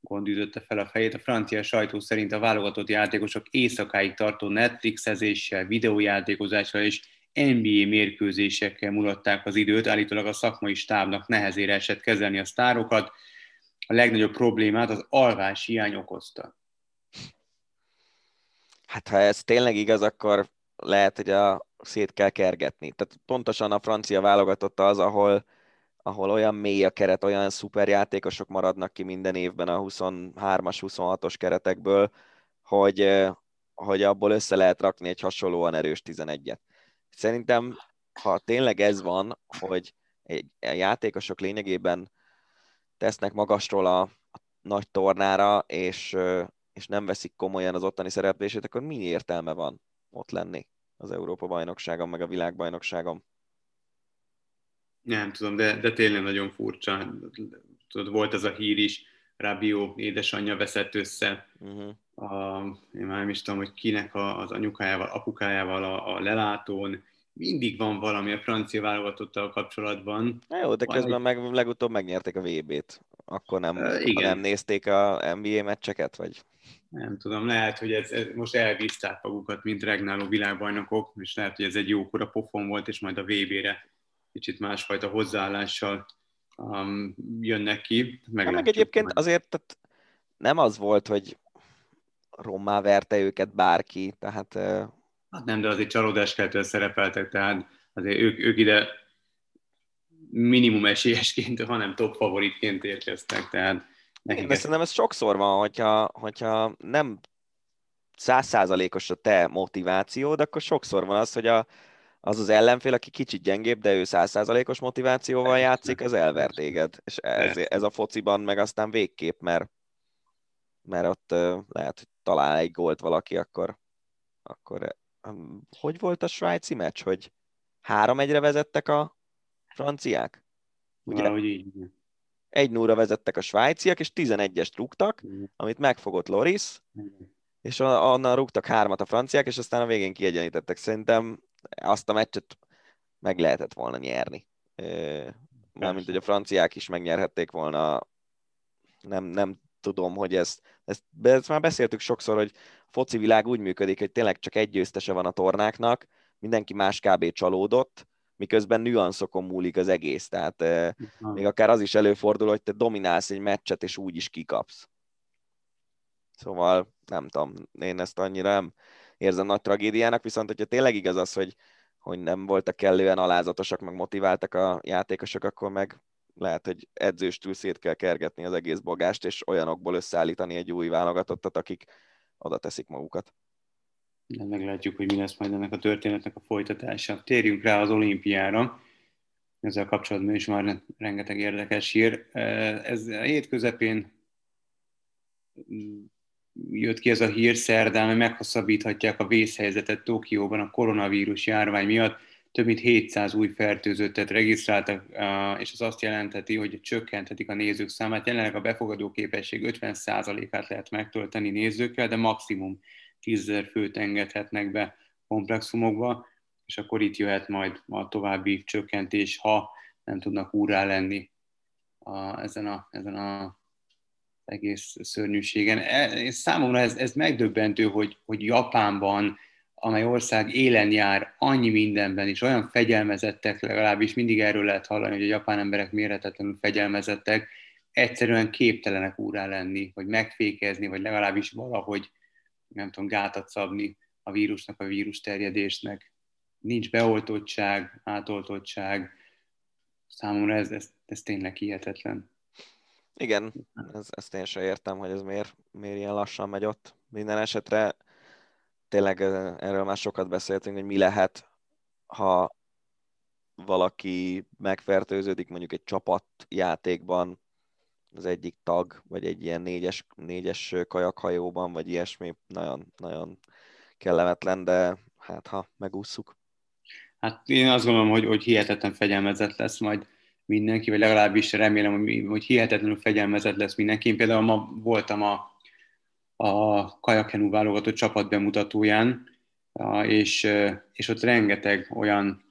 gond ütötte fel a fejét. A francia sajtó szerint a válogatott játékosok éjszakáig tartó Netflixezéssel, videójátékozással és NBA mérkőzésekkel mulatták az időt, állítólag a szakmai stábnak nehezére esett kezelni a sztárokat. A legnagyobb problémát az alvás hiány okozta. Hát ha ez tényleg igaz, akkor lehet, hogy a szét kell kergetni. Tehát pontosan a francia válogatott az, ahol, ahol olyan mély a keret, olyan szuper játékosok maradnak ki minden évben a 23-as, 26-os keretekből, hogy, hogy abból össze lehet rakni egy hasonlóan erős 11-et. Szerintem, ha tényleg ez van, hogy a játékosok lényegében tesznek magasról a, a nagy tornára, és, és nem veszik komolyan az ottani szereplését, akkor mi értelme van ott lenni az Európa-bajnokságon, meg a világbajnokságon? Nem tudom, de, de tényleg nagyon furcsa. Tudod, volt ez a hír is, Rabió édesanyja veszett össze. Uh-huh. A, én már nem is tudom, hogy kinek a, az anyukájával, apukájával a, a lelátón. Mindig van valami a francia válogatottal kapcsolatban. Na jó, de közben meg legutóbb megnyerték a VB-t. Akkor nem, uh, igen. nem nézték a NBA meccseket, vagy? Nem tudom, lehet, hogy ez, ez most elbízták magukat, mint regnáló világbajnokok, és lehet, hogy ez egy jókora pofon volt, és majd a VB-re kicsit másfajta hozzáállással um, jönnek ki. Meg, meg egyébként majd. azért tehát nem az volt, hogy rommá verte őket bárki, tehát... Hát nem, de azért csalódáskeltően szerepeltek, tehát azért ők, ők ide minimum esélyesként, hanem top favoritként érkeztek, tehát Én szerintem ez sokszor van, hogyha, hogyha nem százszázalékos a te motivációd, akkor sokszor van az, hogy a, az az ellenfél, aki kicsit gyengébb, de ő százszázalékos motivációval játszik, az elver téged. És ez, ez a fociban meg aztán végképp, mert, mert ott lehet, hogy talál egy gólt valaki, akkor, akkor hogy volt a svájci meccs, hogy három egyre vezettek a franciák? Ugye? Valahogy így. Egy núra vezettek a svájciak, és 11-est rúgtak, amit megfogott Loris, és onnan rúgtak hármat a franciák, és aztán a végén kiegyenítettek. Szerintem azt a meccset meg lehetett volna nyerni. Mármint, hogy a franciák is megnyerhették volna. Nem, nem tudom, hogy ezt, ezt, ezt már beszéltük sokszor, hogy a foci világ úgy működik, hogy tényleg csak egy győztese van a tornáknak, mindenki más kb. csalódott, miközben nüanszokon múlik az egész. Tehát uh, még akár az is előfordul, hogy te dominálsz egy meccset, és úgy is kikapsz. Szóval nem tudom, én ezt annyira nem érzem nagy tragédiának, viszont hogyha tényleg igaz az, hogy, hogy nem voltak kellően alázatosak, meg motiváltak a játékosok, akkor meg lehet, hogy edzőstül szét kell kergetni az egész bagást, és olyanokból összeállítani egy új válogatottat, akik oda teszik magukat. De meglátjuk, hogy mi lesz majd ennek a történetnek a folytatása. Térjünk rá az olimpiára. Ezzel kapcsolatban is már rengeteg érdekes hír. Ez a hét közepén jött ki ez a hír szerdán, hogy meghosszabbíthatják a vészhelyzetet Tokióban a koronavírus járvány miatt. Több mint 700 új fertőzöttet regisztráltak, és az azt jelenteti, hogy csökkenthetik a nézők számát. Jelenleg a befogadó képesség 50%-át lehet megtölteni nézőkkel, de maximum 10 főt engedhetnek be komplexumokba, és akkor itt jöhet majd a további csökkentés, ha nem tudnak úrá lenni a, ezen, a, ezen a egész szörnyűségen. E, számomra ez, ez megdöbbentő, hogy, hogy Japánban, amely ország élen jár annyi mindenben is, olyan fegyelmezettek, legalábbis mindig erről lehet hallani, hogy a japán emberek méretetlenül fegyelmezettek, egyszerűen képtelenek úrá lenni, vagy megfékezni, vagy legalábbis valahogy, nem tudom, gátat szabni a vírusnak, a vírus terjedésnek. Nincs beoltottság, átoltottság. Számomra ez, ez, ez tényleg hihetetlen. Igen, ez, ezt én sem értem, hogy ez miért, miért ilyen lassan megy ott. Minden esetre tényleg erről már sokat beszéltünk, hogy mi lehet, ha valaki megfertőződik mondjuk egy csapatjátékban, az egyik tag, vagy egy ilyen négyes, négyes kajakhajóban, vagy ilyesmi, nagyon, nagyon kellemetlen, de hát ha megúszuk. Hát én azt gondolom, hogy, hogy hihetetlen fegyelmezett lesz majd mindenki, vagy legalábbis remélem, hogy, hogy hihetetlenül fegyelmezett lesz mindenki. Én például ma voltam a, a kajakhenú válogatott csapat bemutatóján, és, és ott rengeteg olyan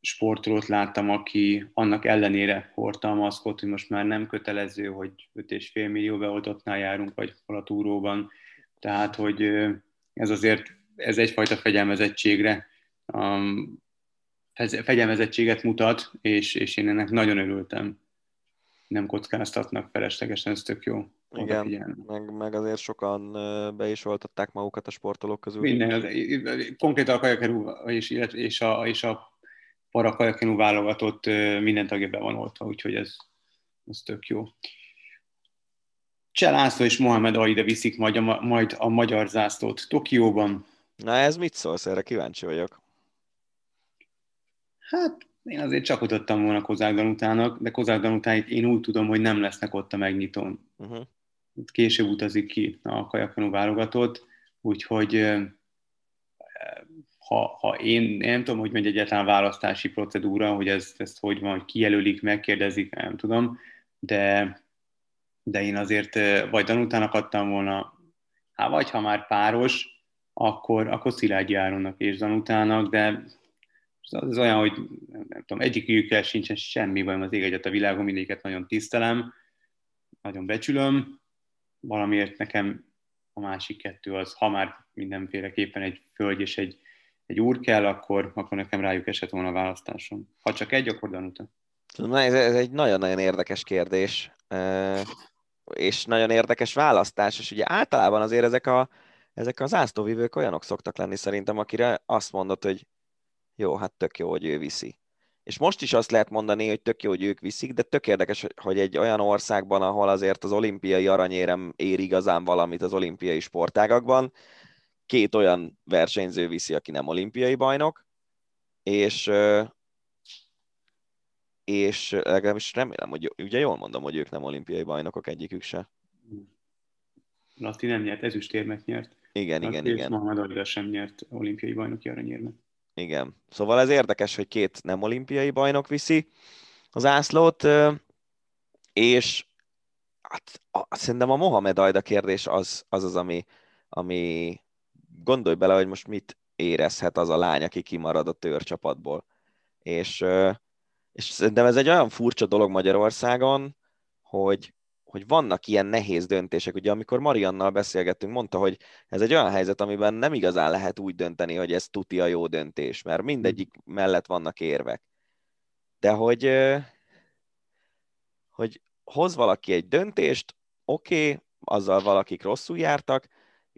sportolót láttam, aki annak ellenére hordta a maszkot, hogy most már nem kötelező, hogy 5,5 millió beoltottnál járunk, vagy a túróban. Tehát, hogy ez azért ez egyfajta fegyelmezettségre um, fegyelmezettséget mutat, és, és én ennek nagyon örültem. Nem kockáztatnak feleslegesen, ez tök jó. Igen, meg, meg azért sokan be is oltatták magukat a sportolók közül. Minden, konkrétan a kajakerú és, és a, és a parakajakenú válogatott minden tagja be van oltva, úgyhogy ez, ez tök jó. Cselászló és Mohamed Aida viszik majd a, majd a magyar zászlót Tokióban. Na ez mit szólsz? Erre kíváncsi vagyok. Hát én azért csak adottam volna Kozák Danutának, de Kozák Danutáit én úgy tudom, hogy nem lesznek ott a megnyitón. Uh-huh. Később utazik ki a kajakenú válogatott, úgyhogy ha, ha én, nem tudom, hogy megy egyáltalán választási procedúra, hogy ez, ezt hogy van, hogy kijelölik, megkérdezik, nem tudom, de, de én azért vagy Danutának adtam volna, hát vagy ha már páros, akkor, akkor Szilágyi Áronnak és Danutának, de az olyan, hogy nem, tudom, egyikükkel sincsen semmi bajom az ég egyet a világon, mindegyiket nagyon tisztelem, nagyon becsülöm, valamiért nekem a másik kettő az, ha már mindenféleképpen egy föld és egy, egy úr kell, akkor, akkor nekem rájuk esett volna a választásom. Ha csak egy, akkor Danuta. Na, ez, ez egy nagyon-nagyon érdekes kérdés, és nagyon érdekes választás, és ugye általában azért ezek, a, ezek az ásztóvívők olyanok szoktak lenni szerintem, akire azt mondod, hogy jó, hát tök jó, hogy ő viszi. És most is azt lehet mondani, hogy tök jó, hogy ők viszik, de tök érdekes, hogy egy olyan országban, ahol azért az olimpiai aranyérem ér igazán valamit az olimpiai sportágakban, két olyan versenyző viszi, aki nem olimpiai bajnok, és és legalábbis remélem, hogy ugye jól mondom, hogy ők nem olimpiai bajnokok egyikük se. Laci nem nyert, ezüstérmet nyert. Igen, igen, igen. Mohamed sem nyert olimpiai bajnoki aranyérmet. Igen. Szóval ez érdekes, hogy két nem olimpiai bajnok viszi az ászlót, és hát, a, szerintem a Mohamed Ajda kérdés az az, az ami, ami gondolj bele, hogy most mit érezhet az a lány, aki kimarad a törcsapatból. És, és szerintem ez egy olyan furcsa dolog Magyarországon, hogy hogy vannak ilyen nehéz döntések. Ugye amikor Mariannal beszélgettünk, mondta, hogy ez egy olyan helyzet, amiben nem igazán lehet úgy dönteni, hogy ez tuti a jó döntés, mert mindegyik mellett vannak érvek. De hogy, hogy hoz valaki egy döntést, oké, okay, azzal valakik rosszul jártak,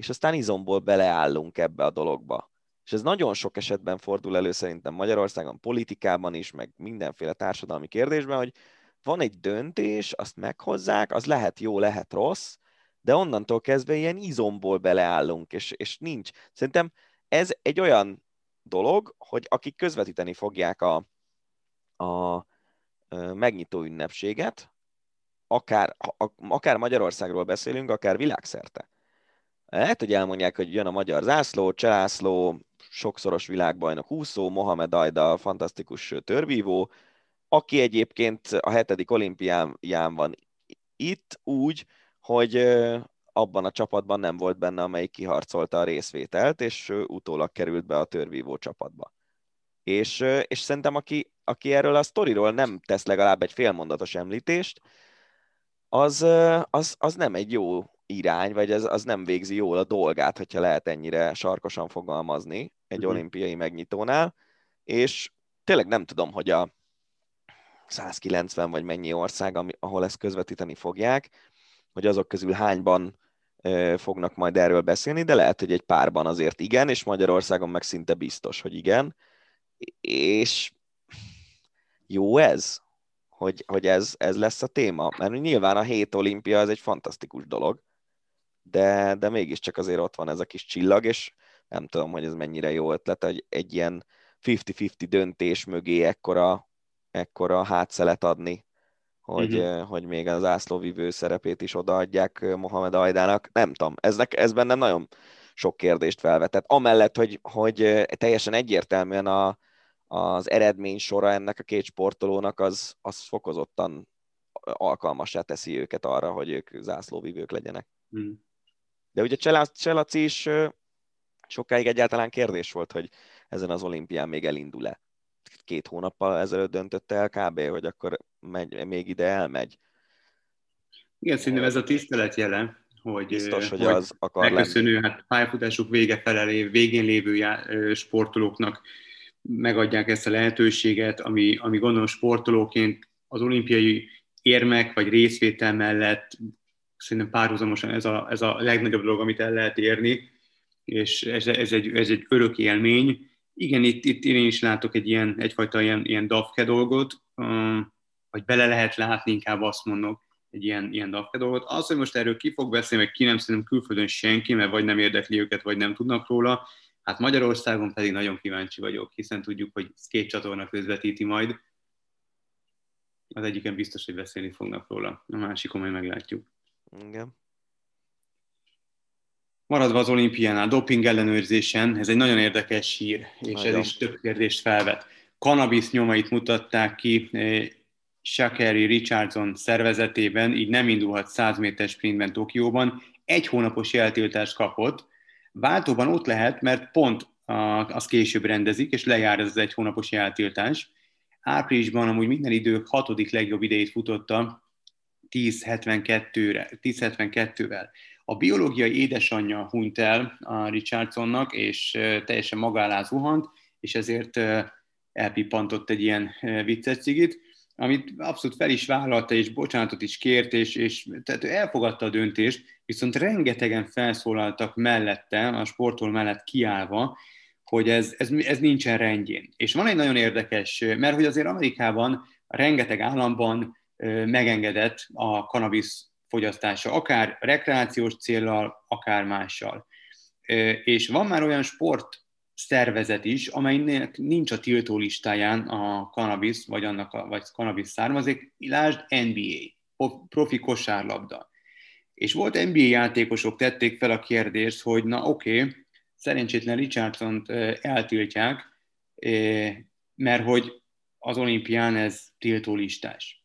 és aztán izomból beleállunk ebbe a dologba. És ez nagyon sok esetben fordul elő szerintem Magyarországon, politikában is, meg mindenféle társadalmi kérdésben, hogy van egy döntés, azt meghozzák, az lehet jó, lehet rossz, de onnantól kezdve ilyen izomból beleállunk, és, és nincs. Szerintem ez egy olyan dolog, hogy akik közvetíteni fogják a, a megnyitó ünnepséget, akár, akár Magyarországról beszélünk, akár világszerte. Lehet, hogy elmondják, hogy jön a magyar zászló, cselászló, sokszoros világbajnok úszó, Mohamed Ajda, fantasztikus törvívó, aki egyébként a hetedik olimpián van itt úgy, hogy abban a csapatban nem volt benne, amelyik kiharcolta a részvételt, és utólag került be a törvívó csapatba. És, és szerintem aki, aki erről a sztoriról nem tesz legalább egy félmondatos említést, az, az, az nem egy jó irány, vagy az, az nem végzi jól a dolgát, hogyha lehet ennyire sarkosan fogalmazni egy uh-huh. olimpiai megnyitónál, és tényleg nem tudom, hogy a, 190 vagy mennyi ország, ami, ahol ezt közvetíteni fogják, hogy azok közül hányban ö, fognak majd erről beszélni, de lehet, hogy egy párban azért igen, és Magyarországon meg szinte biztos, hogy igen. És jó ez, hogy, hogy ez, ez lesz a téma, mert nyilván a hét olimpia az egy fantasztikus dolog, de, de mégiscsak azért ott van ez a kis csillag, és nem tudom, hogy ez mennyire jó ötlet, hogy egy ilyen 50-50 döntés mögé ekkora, ekkora hátszelet adni, hogy, uh-huh. hogy még az ászlóvivő szerepét is odaadják Mohamed Ajdának. Nem tudom, ez, ez bennem nagyon sok kérdést felvetett. Amellett, hogy, hogy teljesen egyértelműen a, az eredmény sora ennek a két sportolónak az, az fokozottan alkalmasá teszi őket arra, hogy ők zászlóvívők legyenek. Mm. De ugye Cselaci is sokáig egyáltalán kérdés volt, hogy ezen az olimpián még elindul-e. Két hónappal ezelőtt döntötte el kb., hogy akkor megy, még ide elmegy. Igen, szerintem ez a tisztelet jele, hogy, Biztos, hogy, hogy az akar megköszönő, lenni. hát pályafutásuk vége felelé, végén lévő já, sportolóknak megadják ezt a lehetőséget, ami, ami gondolom sportolóként az olimpiai érmek vagy részvétel mellett szerintem párhuzamosan ez a, ez a legnagyobb dolog, amit el lehet érni, és ez, ez, egy, ez egy örök élmény. Igen, itt, itt én is látok egy ilyen, egyfajta ilyen, ilyen dafke dolgot, vagy bele lehet látni, inkább azt mondok, egy ilyen, ilyen dafke dolgot. Az, hogy most erről ki fog beszélni, meg ki nem szerintem külföldön senki, mert vagy nem érdekli őket, vagy nem tudnak róla, Hát Magyarországon pedig nagyon kíváncsi vagyok, hiszen tudjuk, hogy két csatorna közvetíti majd. Az egyiken biztos, hogy beszélni fognak róla, a másikon majd meglátjuk. Igen. Maradva az olimpiánál, doping ellenőrzésen, ez egy nagyon érdekes hír, és nagyon. ez is több kérdést felvet. Cannabis nyomait mutatták ki eh, Shakari Richardson szervezetében, így nem indulhat 100 méter sprintben Tokióban. Egy hónapos eltiltást kapott, Váltóban ott lehet, mert pont az később rendezik, és lejár ez az egy hónapos eltiltás. Áprilisban amúgy minden idők hatodik legjobb idejét futotta 10.72-re, 10.72-vel. A biológiai édesanyja hunyt el a Richardsonnak, és teljesen magálá zuhant, és ezért elpippantott egy ilyen vicces cigit amit abszolút fel is vállalta, és bocsánatot is kért, és, és tehát ő elfogadta a döntést, viszont rengetegen felszólaltak mellette, a sportol mellett kiállva, hogy ez, ez, ez nincsen rendjén. És van egy nagyon érdekes, mert hogy azért Amerikában rengeteg államban megengedett a kanabisz fogyasztása, akár rekreációs célral, akár mással. És van már olyan sport szervezet is, amelynek nincs a tiltó listáján a cannabis, vagy annak a, vagy cannabis származék, lásd NBA, profi kosárlabda. És volt NBA játékosok, tették fel a kérdést, hogy na oké, okay, szerencsétlen richardson eltiltják, mert hogy az olimpián ez tiltó listás.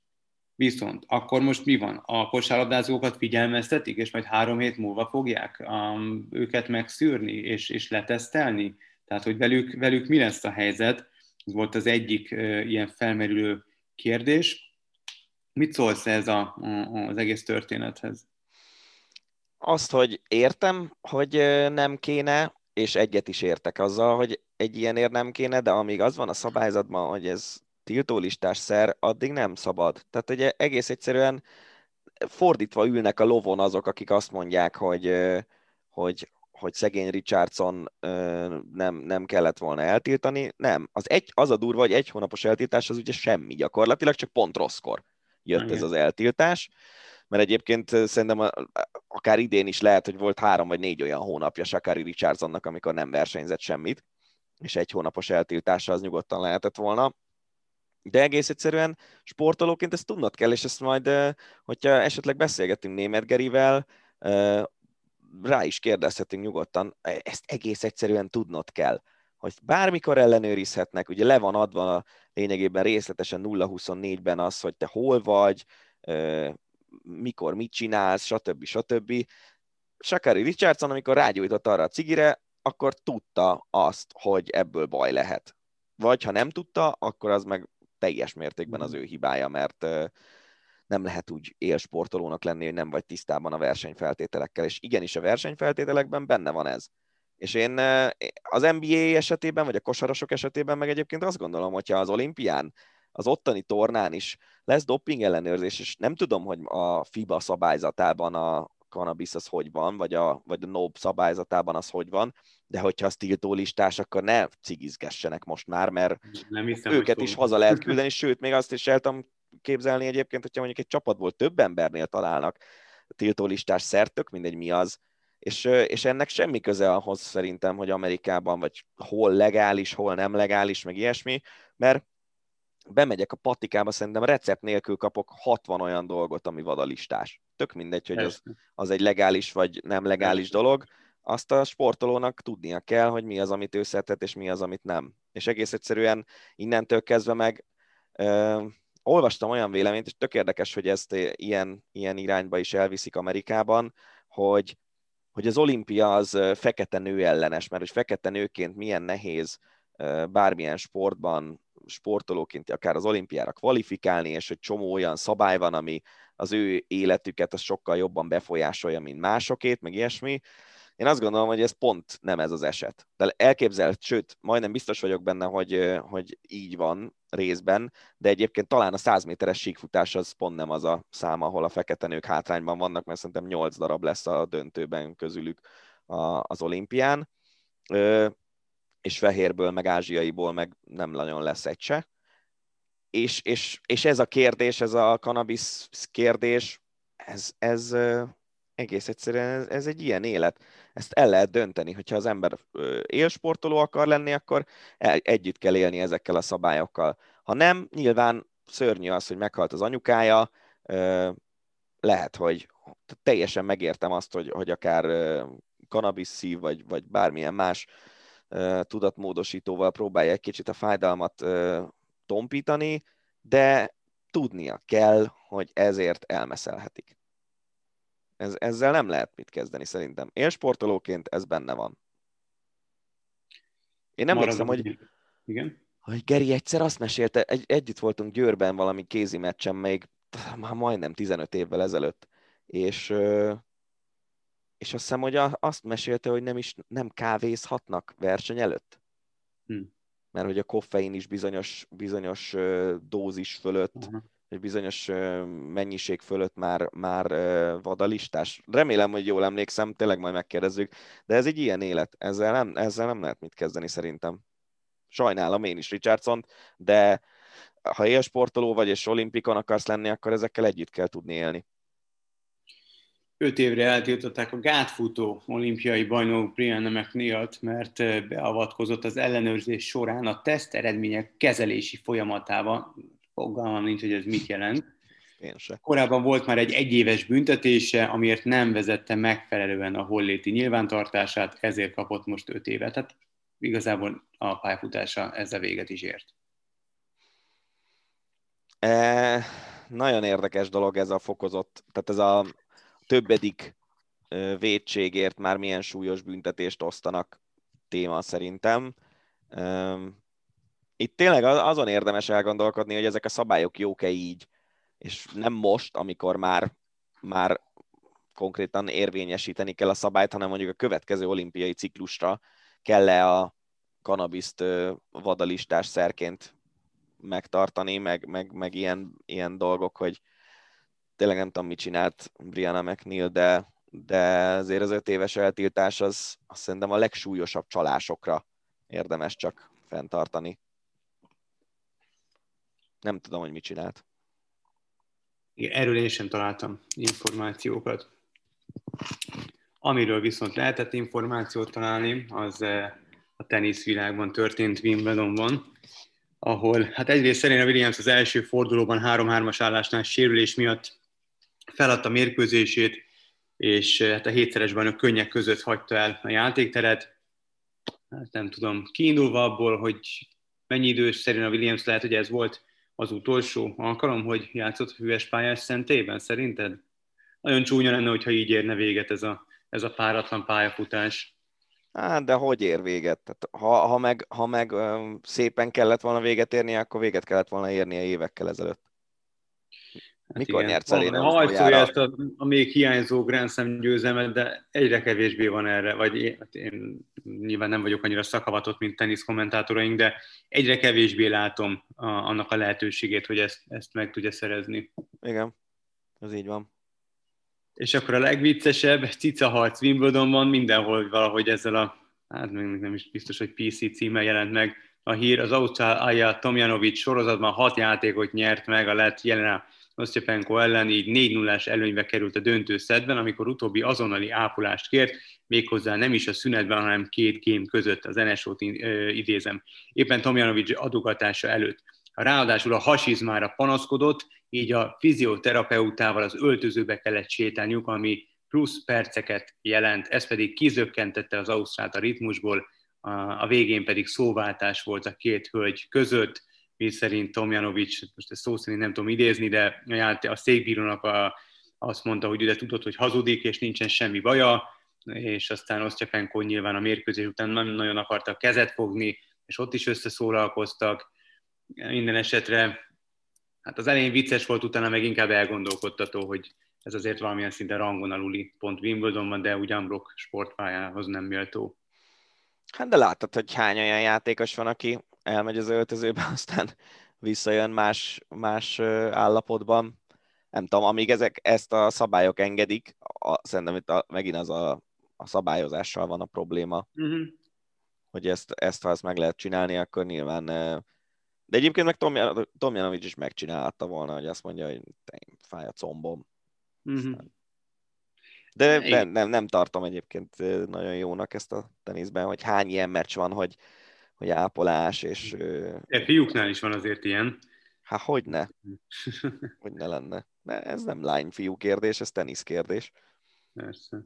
Viszont akkor most mi van? A kosárlabdázókat figyelmeztetik, és majd három hét múlva fogják um, őket megszűrni és, és letesztelni? Tehát, hogy velük, velük mi lesz a helyzet, ez volt az egyik ilyen felmerülő kérdés. Mit szólsz ez a, az egész történethez? Azt, hogy értem, hogy nem kéne, és egyet is értek azzal, hogy egy ilyenért nem kéne, de amíg az van a szabályzatban, hogy ez tiltólistás szer, addig nem szabad. Tehát ugye egész egyszerűen fordítva ülnek a lovon azok, akik azt mondják, hogy, hogy hogy szegény Richardson nem, nem kellett volna eltiltani. Nem. Az, egy, az a durva, hogy egy hónapos eltiltás az ugye semmi gyakorlatilag, csak pont rosszkor jött Igen. ez az eltiltás. Mert egyébként szerintem akár idén is lehet, hogy volt három vagy négy olyan hónapja Sakari Richardsonnak, amikor nem versenyzett semmit, és egy hónapos eltiltása az nyugodtan lehetett volna. De egész egyszerűen sportolóként ezt tudnod kell, és ezt majd, hogyha esetleg beszélgetünk Német Gerivel, rá is kérdezhetünk nyugodtan, ezt egész egyszerűen tudnod kell, hogy bármikor ellenőrizhetnek, ugye le van adva lényegében részletesen 0-24-ben az, hogy te hol vagy, mikor mit csinálsz, stb. stb. Sakari Richardson, amikor rágyújtott arra a cigire, akkor tudta azt, hogy ebből baj lehet. Vagy ha nem tudta, akkor az meg teljes mértékben az ő hibája, mert nem lehet úgy élsportolónak lenni, hogy nem vagy tisztában a versenyfeltételekkel, és igenis a versenyfeltételekben benne van ez. És én az NBA esetében, vagy a kosarasok esetében meg egyébként azt gondolom, hogyha az olimpián, az ottani tornán is lesz doping ellenőrzés, és nem tudom, hogy a FIBA szabályzatában a cannabis az hogy van, vagy a, vagy a NOB szabályzatában az hogy van, de hogyha az tiltó listás, akkor ne cigizgessenek most már, mert nem hiszem, őket is haza lehet küldeni, sőt, még azt is el tudom képzelni egyébként, hogyha mondjuk egy csapatból több embernél találnak tiltólistás szertök, mindegy mi az, És, és ennek semmi köze ahhoz szerintem, hogy Amerikában vagy hol legális, hol nem legális, meg ilyesmi, mert bemegyek a patikába, szerintem recept nélkül kapok 60 olyan dolgot, ami vadalistás. Tök mindegy, hogy az, az egy legális vagy nem legális dolog, azt a sportolónak tudnia kell, hogy mi az, amit ő szeretett, és mi az, amit nem. És egész egyszerűen innentől kezdve meg ö, olvastam olyan véleményt, és tök érdekes, hogy ezt ilyen, ilyen irányba is elviszik Amerikában, hogy, hogy az olimpia az fekete nő ellenes, mert hogy fekete nőként milyen nehéz bármilyen sportban sportolóként akár az olimpiára kvalifikálni, és hogy csomó olyan szabály van, ami az ő életüket az sokkal jobban befolyásolja, mint másokét, meg ilyesmi. Én azt gondolom, hogy ez pont nem ez az eset. De elképzelt, sőt, majdnem biztos vagyok benne, hogy, hogy így van részben, de egyébként talán a 100 méteres síkfutás az pont nem az a szám, ahol a fekete nők hátrányban vannak, mert szerintem 8 darab lesz a döntőben közülük az olimpián és fehérből, meg ázsiaiból meg nem nagyon lesz egy se. És, és, és ez a kérdés, ez a cannabis kérdés, ez, ez egész egyszerűen ez, ez egy ilyen élet. Ezt el lehet dönteni, hogyha az ember élsportoló akar lenni, akkor együtt kell élni ezekkel a szabályokkal. Ha nem, nyilván szörnyű az, hogy meghalt az anyukája, lehet, hogy teljesen megértem azt, hogy, hogy akár cannabis szív, vagy, vagy bármilyen más tudatmódosítóval próbálja egy kicsit a fájdalmat tompítani, de tudnia kell, hogy ezért elmeszelhetik. Ez, ezzel nem lehet mit kezdeni szerintem. Én sportolóként ez benne van. Én nem emlékszem, hogy, Igen? hogy Geri egyszer azt mesélte, egy, együtt voltunk Győrben valami kézi meccsen még már majdnem 15 évvel ezelőtt, és és azt hiszem, hogy azt mesélte, hogy nem is nem kávézhatnak verseny előtt. Hm. Mert hogy a koffein is bizonyos, bizonyos dózis fölött, uh-huh. egy bizonyos mennyiség fölött már, már vadalistás. Remélem, hogy jól emlékszem, tényleg majd megkérdezzük, de ez egy ilyen élet, ezzel nem, ezzel nem lehet mit kezdeni szerintem. Sajnálom én is richardson de ha élsportoló vagy és olimpikon akarsz lenni, akkor ezekkel együtt kell tudni élni öt évre eltiltották a gátfutó olimpiai bajnok Brianna McNeil-t, mert beavatkozott az ellenőrzés során a teszt eredmények kezelési folyamatában. Fogalmam nincs, hogy ez mit jelent. Korábban volt már egy egyéves büntetése, amiért nem vezette megfelelően a holléti nyilvántartását, ezért kapott most öt évet. Tehát igazából a pályafutása ezzel véget is ért. E, nagyon érdekes dolog ez a fokozott, tehát ez a többedik védségért már milyen súlyos büntetést osztanak téma szerintem. Itt tényleg azon érdemes elgondolkodni, hogy ezek a szabályok jók-e így, és nem most, amikor már, már konkrétan érvényesíteni kell a szabályt, hanem mondjuk a következő olimpiai ciklusra kell-e a kanabiszt vadalistás szerként megtartani, meg, meg, meg ilyen, ilyen dolgok, hogy, tényleg nem tudom, mit csinált Brianna McNeil, de, de azért az öt éves eltiltás az azt szerintem a legsúlyosabb csalásokra érdemes csak fenntartani. Nem tudom, hogy mit csinált. Igen, erről én sem találtam információkat. Amiről viszont lehetett információt találni, az eh, a teniszvilágban történt Wimbledonban, ahol hát egyrészt Serena Williams az első fordulóban 3-3-as állásnál sérülés miatt feladta mérkőzését, és eh, hát a hétszeres bajnok könnyek között hagyta el a játékteret. Hát nem tudom, kiindulva abból, hogy mennyi idős Serena Williams lehet, hogy ez volt az utolsó alkalom, hogy játszott a hüves pályás szentében, szerinted? Nagyon csúnya lenne, hogyha így érne véget ez a, ez a páratlan pályafutás. Hát, de hogy ér véget? Tehát, ha, ha meg, ha meg szépen kellett volna véget érni, akkor véget kellett volna érnie évekkel ezelőtt. Hát Mikor igen. nyert Serena Hajszolja ezt a, a még hiányzó Grand Slam győzelmet, de egyre kevésbé van erre, vagy én, hát én nyilván nem vagyok annyira szakavatott, mint tenisz kommentátoraink, de egyre kevésbé látom a, annak a lehetőségét, hogy ezt, ezt meg tudja szerezni. Igen, ez így van. És akkor a legviccesebb, cica harc Wimbledonban, mindenhol valahogy ezzel a, hát nem is biztos, hogy PC címmel jelent meg a hír, az Ausztrál Aja Tomjanovic sorozatban hat játékot nyert meg a lett Jelena Osztyapenko ellen, így 4 0 előnybe került a döntő szedben, amikor utóbbi azonnali ápolást kért, méghozzá nem is a szünetben, hanem két game között, az NSO-t idézem. Éppen Tomjanovics adogatása előtt. Ráadásul a hasizmára panaszkodott, így a fizioterapeutával az öltözőbe kellett sétálniuk, ami plusz perceket jelent, ez pedig kizökkentette az Ausztrát a ritmusból, a végén pedig szóváltás volt a két hölgy között, mi szerint Tomjanovics, most ezt szó szerint nem tudom idézni, de a székbírónak a, azt mondta, hogy ide tudod, hogy hazudik, és nincsen semmi baja, és aztán Osztyafenko nyilván a mérkőzés után nagyon akartak kezet fogni, és ott is összeszólalkoztak. Minden esetre, hát az elején vicces volt, utána meg inkább elgondolkodtató, hogy ez azért valamilyen szinte rangon aluli pont Wimbledonban, de ugyan Brock sportpályához nem méltó. Hát de láttad, hogy hány olyan játékos van, aki elmegy az öltözőbe, aztán visszajön más, más állapotban. Nem tudom, amíg ezek, ezt a szabályok engedik, a, szerintem itt a, megint az a, a szabályozással van a probléma, uh-huh. hogy ezt, ezt, ha ezt meg lehet csinálni, akkor nyilván de egyébként meg Tomjanovics is megcsinálta volna, hogy azt mondja, hogy fáj a combom. Uh-huh. De nem, nem, nem tartom egyébként nagyon jónak ezt a teniszben, hogy hány ilyen meccs van, hogy, hogy ápolás, és... De fiúknál is van azért ilyen. Hát hogy ne? hogy ne lenne? Ne, ez nem lány-fiú kérdés, ez tenisz kérdés. Persze.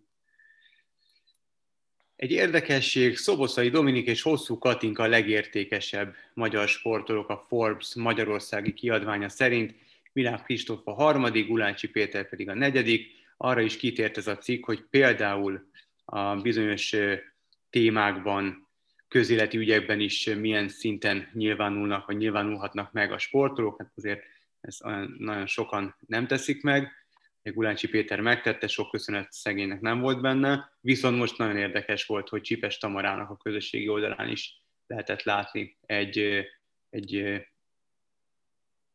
Egy érdekesség, Szoboszai Dominik és Hosszú Katinka a legértékesebb magyar sportolók a Forbes magyarországi kiadványa szerint. Milán Kristóf a harmadik, Gulácsi Péter pedig a negyedik. Arra is kitért ez a cikk, hogy például a bizonyos témákban, közéleti ügyekben is milyen szinten nyilvánulnak, vagy nyilvánulhatnak meg a sportolók, hát azért ezt nagyon sokan nem teszik meg. Gulácsi Péter megtette, sok köszönet szegénynek nem volt benne, viszont most nagyon érdekes volt, hogy Csipes Tamarának a közösségi oldalán is lehetett látni egy, egy, egy,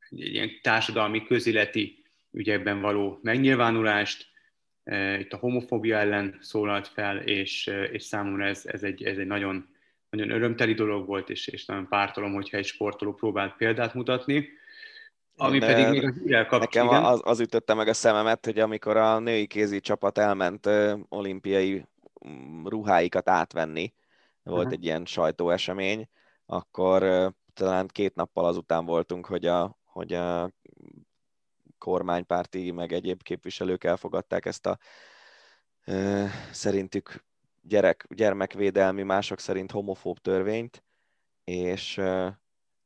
egy ilyen társadalmi, közéleti ügyekben való megnyilvánulást, itt a homofóbia ellen szólalt fel, és, és számomra ez, ez, egy, ez egy nagyon, nagyon örömteli dolog volt, és, és nagyon pártolom, hogyha egy sportoló próbált példát mutatni. Ami De pedig még a hírrel Nekem az, az ütötte meg a szememet, hogy amikor a női kézi csapat elment ö, olimpiai mm, ruháikat átvenni, volt uh-huh. egy ilyen sajtóesemény, akkor ö, talán két nappal azután voltunk, hogy a, hogy a kormánypárti, meg egyéb képviselők elfogadták ezt a ö, szerintük gyerek, gyermekvédelmi, mások szerint homofób törvényt, és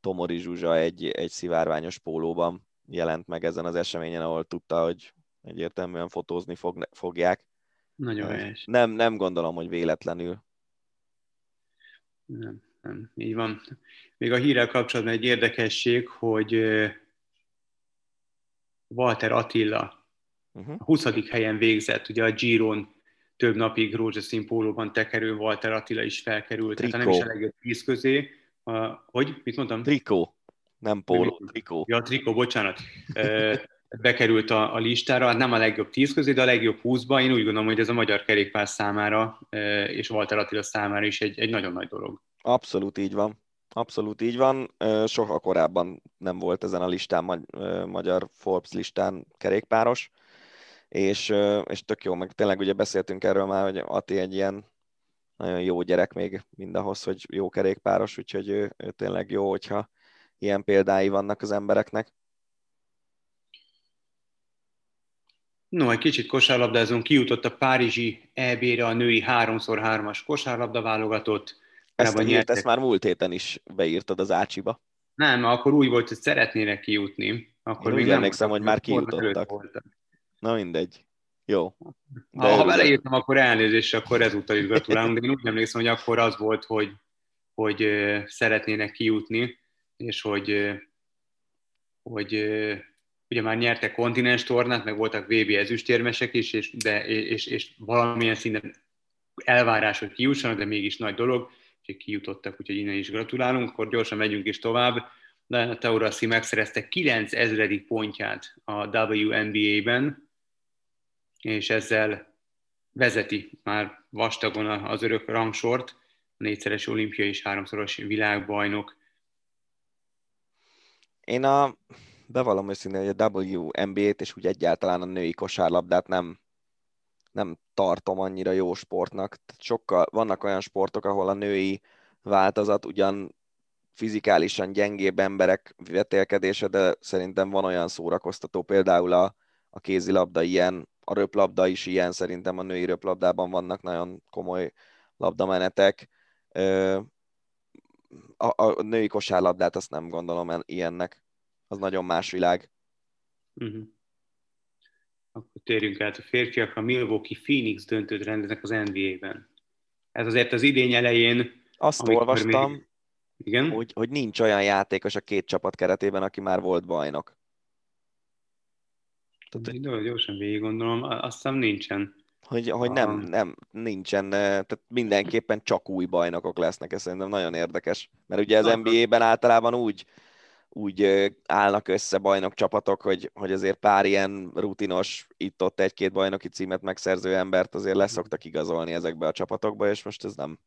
Tomori Zsuzsa egy, egy szivárványos pólóban jelent meg ezen az eseményen, ahol tudta, hogy egyértelműen fotózni fog, fogják. Nagyon helyes. Nem, nem gondolom, hogy véletlenül. Nem, nem, így van. Még a hírrel kapcsolatban egy érdekesség, hogy Walter Attila uh-huh. a 20. helyen végzett, ugye a Giron több napig rózsaszín pólóban tekerő Walter Attila is felkerült, Trikó. tehát nem is a legjobb tíz közé. Uh, hogy? Mit mondtam? Trikó, nem póló, trikó. Ja, trikó, bocsánat. Bekerült a, a listára, hát nem a legjobb tíz közé, de a legjobb húszba. Én úgy gondolom, hogy ez a magyar kerékpár számára és Walter Attila számára is egy, egy nagyon nagy dolog. Abszolút így van. Abszolút így van. Soha korábban nem volt ezen a listán, magyar Forbes listán kerékpáros, és, és tök jó, meg tényleg ugye beszéltünk erről már, hogy Ati egy ilyen nagyon jó gyerek még mindahhoz, hogy jó kerékpáros, úgyhogy ő, ő tényleg jó, hogyha ilyen példái vannak az embereknek. No, egy kicsit kosárlabdázunk, kijutott a Párizsi EB-re a női 3x3-as kosárlabda válogatott. Ezt, hírt, ezt már múlt héten is beírtad az Ácsiba. Nem, akkor úgy volt, hogy szeretnének kijutni. Akkor Én még úgy nem emlékszem, hogy már kijutottak. Na mindegy. Jó. De ha beleírtam, akkor elnézést, akkor ezúttal is gratulálunk, de én úgy emlékszem, hogy akkor az volt, hogy, hogy szeretnének kijutni, és hogy, hogy ugye már nyertek kontinens tornát, meg voltak VB ezüstérmesek is, és, de, és, és valamilyen szinten elvárás, hogy kijussanak, de mégis nagy dolog, és kijutottak, úgyhogy innen is gratulálunk, akkor gyorsan megyünk is tovább. a Taurasi megszerezte 9000. pontját a WNBA-ben, és ezzel vezeti már vastagon az örök rangsort, a négyszeres olimpia és háromszoros világbajnok. Én a bevallom őszintén, hogy a WNBA-t és úgy egyáltalán a női kosárlabdát nem, nem tartom annyira jó sportnak. Sokkal, vannak olyan sportok, ahol a női változat ugyan fizikálisan gyengébb emberek vetélkedése, de szerintem van olyan szórakoztató, például a, a kézilabda ilyen, a röplabda is ilyen, szerintem a női röplabdában vannak nagyon komoly labdamenetek. A, a női kosárlabdát azt nem gondolom ilyennek. Az nagyon más világ. Uh-huh. Akkor térjünk át a férfiak. A Milwaukee Phoenix döntőt rendeznek az NBA-ben. Ez azért az idény elején... Azt olvastam, még... Igen? Hogy, hogy nincs olyan játékos a két csapat keretében, aki már volt bajnok. Tehát, hogy... Gyorsan végig gondolom, azt hiszem nincsen. Hogy, hogy nem, nem, nincsen, tehát mindenképpen csak új bajnokok lesznek, ez szerintem nagyon érdekes. Mert ugye az NBA-ben általában úgy, úgy állnak össze bajnok csapatok, hogy, hogy azért pár ilyen rutinos, itt-ott egy-két bajnoki címet megszerző embert azért leszoktak igazolni ezekbe a csapatokba, és most ez nem,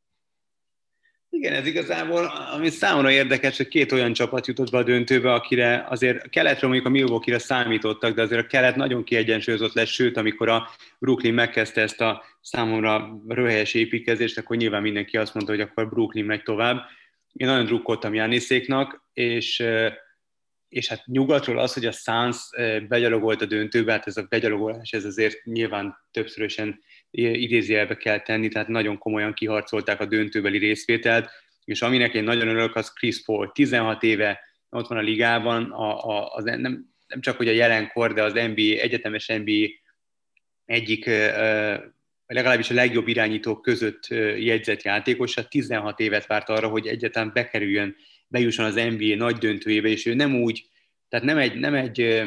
igen, ez igazából, ami számomra érdekes, hogy két olyan csapat jutott be a döntőbe, akire azért a keletről mondjuk a Milwaukee-re számítottak, de azért a kelet nagyon kiegyensúlyozott lesz, sőt, amikor a Brooklyn megkezdte ezt a számomra röhelyes építkezést, akkor nyilván mindenki azt mondta, hogy akkor Brooklyn megy tovább. Én nagyon drukkoltam Jániszéknak, és és hát nyugatról az, hogy a Suns begyalogolt a döntőbe, hát ez a begyalogolás, ez azért nyilván többszörösen idézőjelbe kell tenni, tehát nagyon komolyan kiharcolták a döntőbeli részvételt, és aminek én nagyon örülök, az Chris Paul. 16 éve ott van a ligában, a, a, az nem, nem csak hogy a jelenkor, de az NBA, egyetemes NBA egyik, legalábbis a legjobb irányítók között jegyzett játékos, 16 évet várt arra, hogy egyáltalán bekerüljön, bejusson az NBA nagy döntőjébe, és ő nem úgy, tehát nem egy, nem egy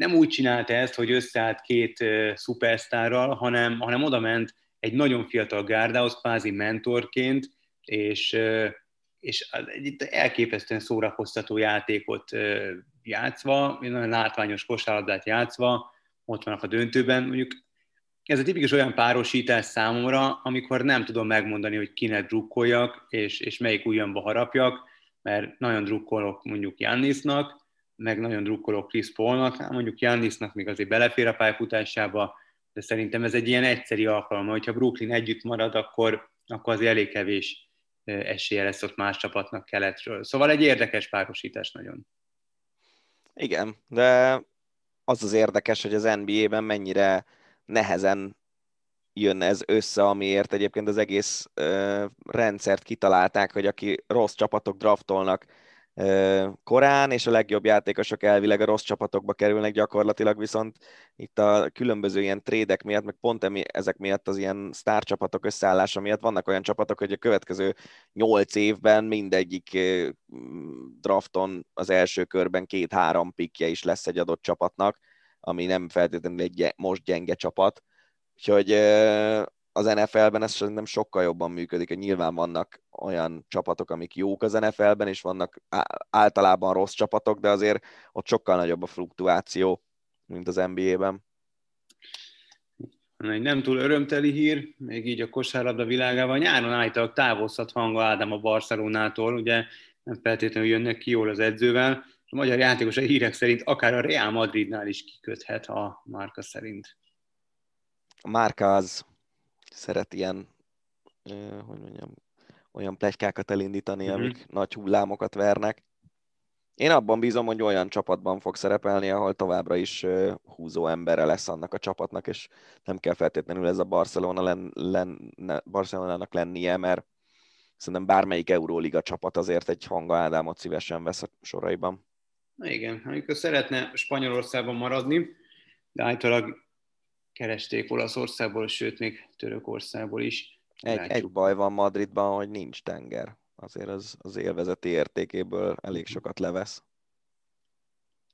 nem úgy csinálta ezt, hogy összeállt két szupersztárral, hanem, hanem oda ment egy nagyon fiatal gárdához, kvázi mentorként, és, és egy elképesztően szórakoztató játékot játszva, nagyon látványos kosárlabdát játszva, ott vannak a döntőben. Mondjuk ez a tipikus olyan párosítás számomra, amikor nem tudom megmondani, hogy kinek drukkoljak, és, és melyik ujjamba harapjak, mert nagyon drukkolok mondjuk Jannisnak, meg nagyon drukkolok Chris Paulnak, hát mondjuk Jannisnak még azért belefér a pályafutásába, de szerintem ez egy ilyen egyszeri alkalom, hogyha Brooklyn együtt marad, akkor, akkor az elég kevés esélye lesz ott más csapatnak keletről. Szóval egy érdekes párosítás nagyon. Igen, de az az érdekes, hogy az NBA-ben mennyire nehezen jön ez össze, amiért egyébként az egész ö, rendszert kitalálták, hogy aki rossz csapatok draftolnak, korán, és a legjobb játékosok elvileg a rossz csapatokba kerülnek gyakorlatilag, viszont itt a különböző ilyen trédek miatt, meg pont emi, ezek miatt az ilyen sztárcsapatok összeállása miatt vannak olyan csapatok, hogy a következő nyolc évben mindegyik drafton az első körben két-három pikje is lesz egy adott csapatnak, ami nem feltétlenül egy most gyenge csapat. Úgyhogy az NFL-ben ez szerintem sokkal jobban működik, nyilván vannak olyan csapatok, amik jók az NFL-ben, és vannak általában rossz csapatok, de azért ott sokkal nagyobb a fluktuáció, mint az NBA-ben. Egy nem túl örömteli hír, még így a kosárlabda világában. Nyáron állítólag távozhat hanga Ádám a Barcelonától, ugye nem feltétlenül jönnek ki jól az edzővel. A magyar játékos a hírek szerint akár a Real Madridnál is kiköthet a márka szerint. A márka az szeret ilyen, hogy mondjam, olyan plegykákat elindítani, mm-hmm. amik nagy hullámokat vernek. Én abban bízom, hogy olyan csapatban fog szerepelni, ahol továbbra is húzó embere lesz annak a csapatnak, és nem kell feltétlenül ez a Barcelona len, len, Barcelonának lennie, mert szerintem bármelyik Euróliga csapat azért egy hanga Ádámot szívesen vesz a soraiban. Igen, amikor szeretne Spanyolországban maradni, de általában keresték Olaszországból, sőt még Törökországból is. Egy, egy baj van Madridban, hogy nincs tenger. Azért az, az élvezeti értékéből elég sokat levesz.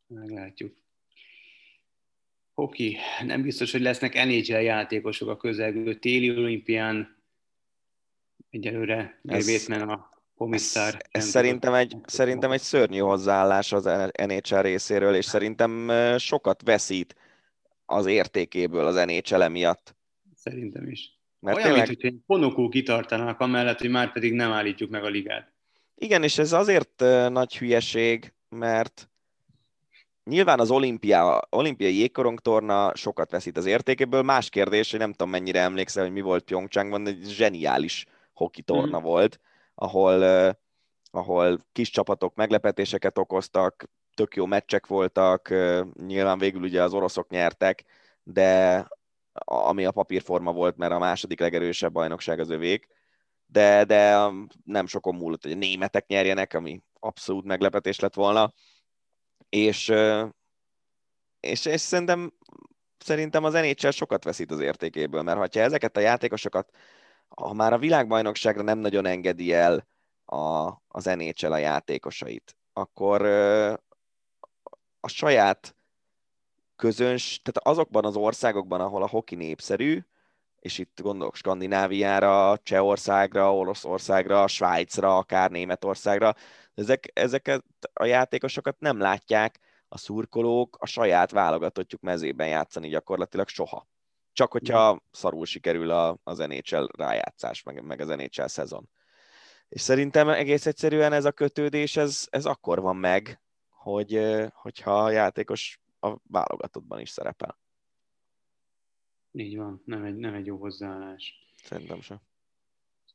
Meglátjuk. Hoki. Nem biztos, hogy lesznek NHL játékosok a közelgő téli olimpián. Egyelőre ez, a komisszár. Ez, ez szerintem, egy, szerintem egy szörnyű hozzáállás az NHL részéről, és szerintem sokat veszít az értékéből az NHL miatt. Szerintem is. Mert Olyan, tényleg... mint hogy ponokul kitartanak, amellett, hogy már pedig nem állítjuk meg a ligát. Igen, és ez azért nagy hülyeség, mert nyilván az olimpia, olimpiai jégkorongtorna sokat veszít az értékéből. Más kérdés, hogy nem tudom mennyire emlékszel, hogy mi volt Pyeongchangban, egy zseniális hoki torna mm. volt, ahol, ahol kis csapatok meglepetéseket okoztak, tök jó meccsek voltak, nyilván végül ugye az oroszok nyertek, de ami a papírforma volt, mert a második legerősebb bajnokság az övék, de, de nem sokon múlott, hogy a németek nyerjenek, ami abszolút meglepetés lett volna, és, és, és szerintem, szerintem az NHL sokat veszít az értékéből, mert ha ezeket a játékosokat, ha már a világbajnokságra nem nagyon engedi el a, az NHL a játékosait, akkor a saját közöns, tehát azokban az országokban, ahol a hoki népszerű, és itt gondolok Skandináviára, Csehországra, Oroszországra, Svájcra, akár Németországra, ezek, ezeket a játékosokat nem látják a szurkolók a saját válogatottjuk mezében játszani gyakorlatilag soha. Csak hogyha szarul sikerül a, az NHL rájátszás, meg, meg az NHL szezon. És szerintem egész egyszerűen ez a kötődés, ez, ez akkor van meg, hogy, hogyha a játékos a válogatottban is szerepel. Így van, nem egy, nem egy jó hozzáállás. Szerintem sem.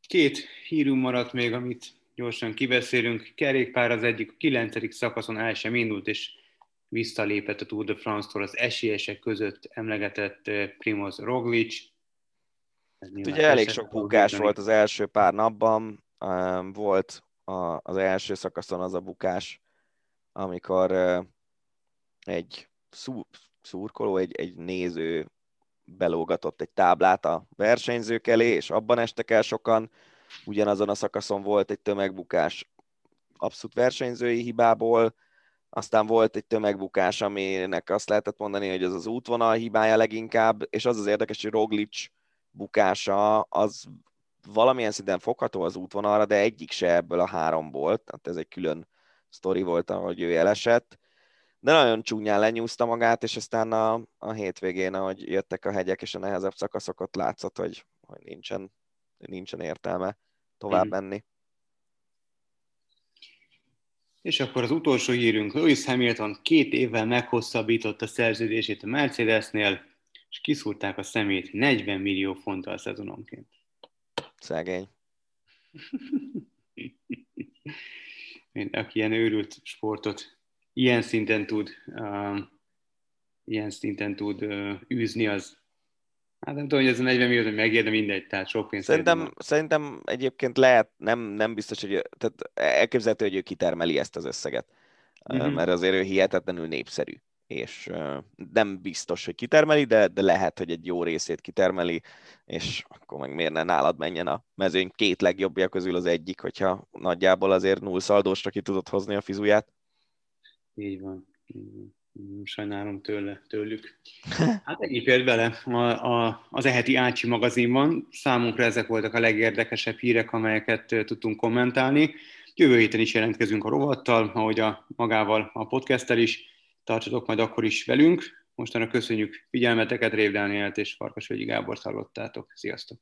Két hírünk maradt még, amit gyorsan kibeszélünk. Kerékpár az egyik, a kilencedik szakaszon el sem indult, és visszalépett a Tour de France-tól az esélyesek között emlegetett Primoz Roglic. Ugye elég sok bukás volt az első pár napban. Volt az első szakaszon az a bukás, amikor egy szurkoló, egy, egy néző belógatott egy táblát a versenyzők elé, és abban estek el sokan. Ugyanazon a szakaszon volt egy tömegbukás abszolút versenyzői hibából, aztán volt egy tömegbukás, aminek azt lehetett mondani, hogy az az útvonal hibája leginkább, és az az érdekes, hogy Roglic bukása az valamilyen szinten fogható az útvonalra, de egyik se ebből a háromból, tehát ez egy külön sztori volt, ahogy ő elesett de nagyon csúnyán lenyúzta magát, és aztán a, a hétvégén, ahogy jöttek a hegyek és a nehezebb szakaszok, ott látszott, hogy, hogy nincsen, nincsen értelme tovább mm. menni. És akkor az utolsó hírünk, Lewis Hamilton két évvel meghosszabbította szerződését a Mercedesnél, és kiszúrták a szemét 40 millió fonttal szezononként. Szegény. Aki ilyen őrült sportot ilyen szinten tud, uh, ilyen szinten tud uh, űzni, az Hát nem tudom, hogy ez a 40 millió, hogy megérde mindegy, tehát sok pénzt. Szerintem, szerintem egyébként lehet, nem, nem biztos, hogy tehát elképzelhető, hogy ő kitermeli ezt az összeget, uh-huh. mert azért ő hihetetlenül népszerű, és nem biztos, hogy kitermeli, de, de lehet, hogy egy jó részét kitermeli, és akkor meg miért ne nálad menjen a mezőny két legjobbja közül az egyik, hogyha nagyjából azért null szaldósra ki tudod hozni a fizuját. Így van. Így van. Sajnálom tőle, tőlük. Hát egyéb ért bele a, a, az eheti Ácsi magazinban. Számunkra ezek voltak a legérdekesebb hírek, amelyeket tudtunk kommentálni. Jövő héten is jelentkezünk a rovattal, ahogy a magával a podcasttel is. Tartsatok majd akkor is velünk. Mostanra köszönjük figyelmeteket, Rév Dánielt és Farkasvölgyi Gábor hallottátok. Sziasztok!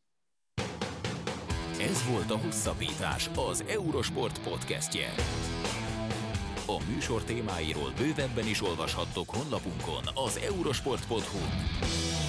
Ez volt a Hosszabbítás, az Eurosport podcastje. A műsor témáiról bővebben is olvashattok honlapunkon az eurosport.hu.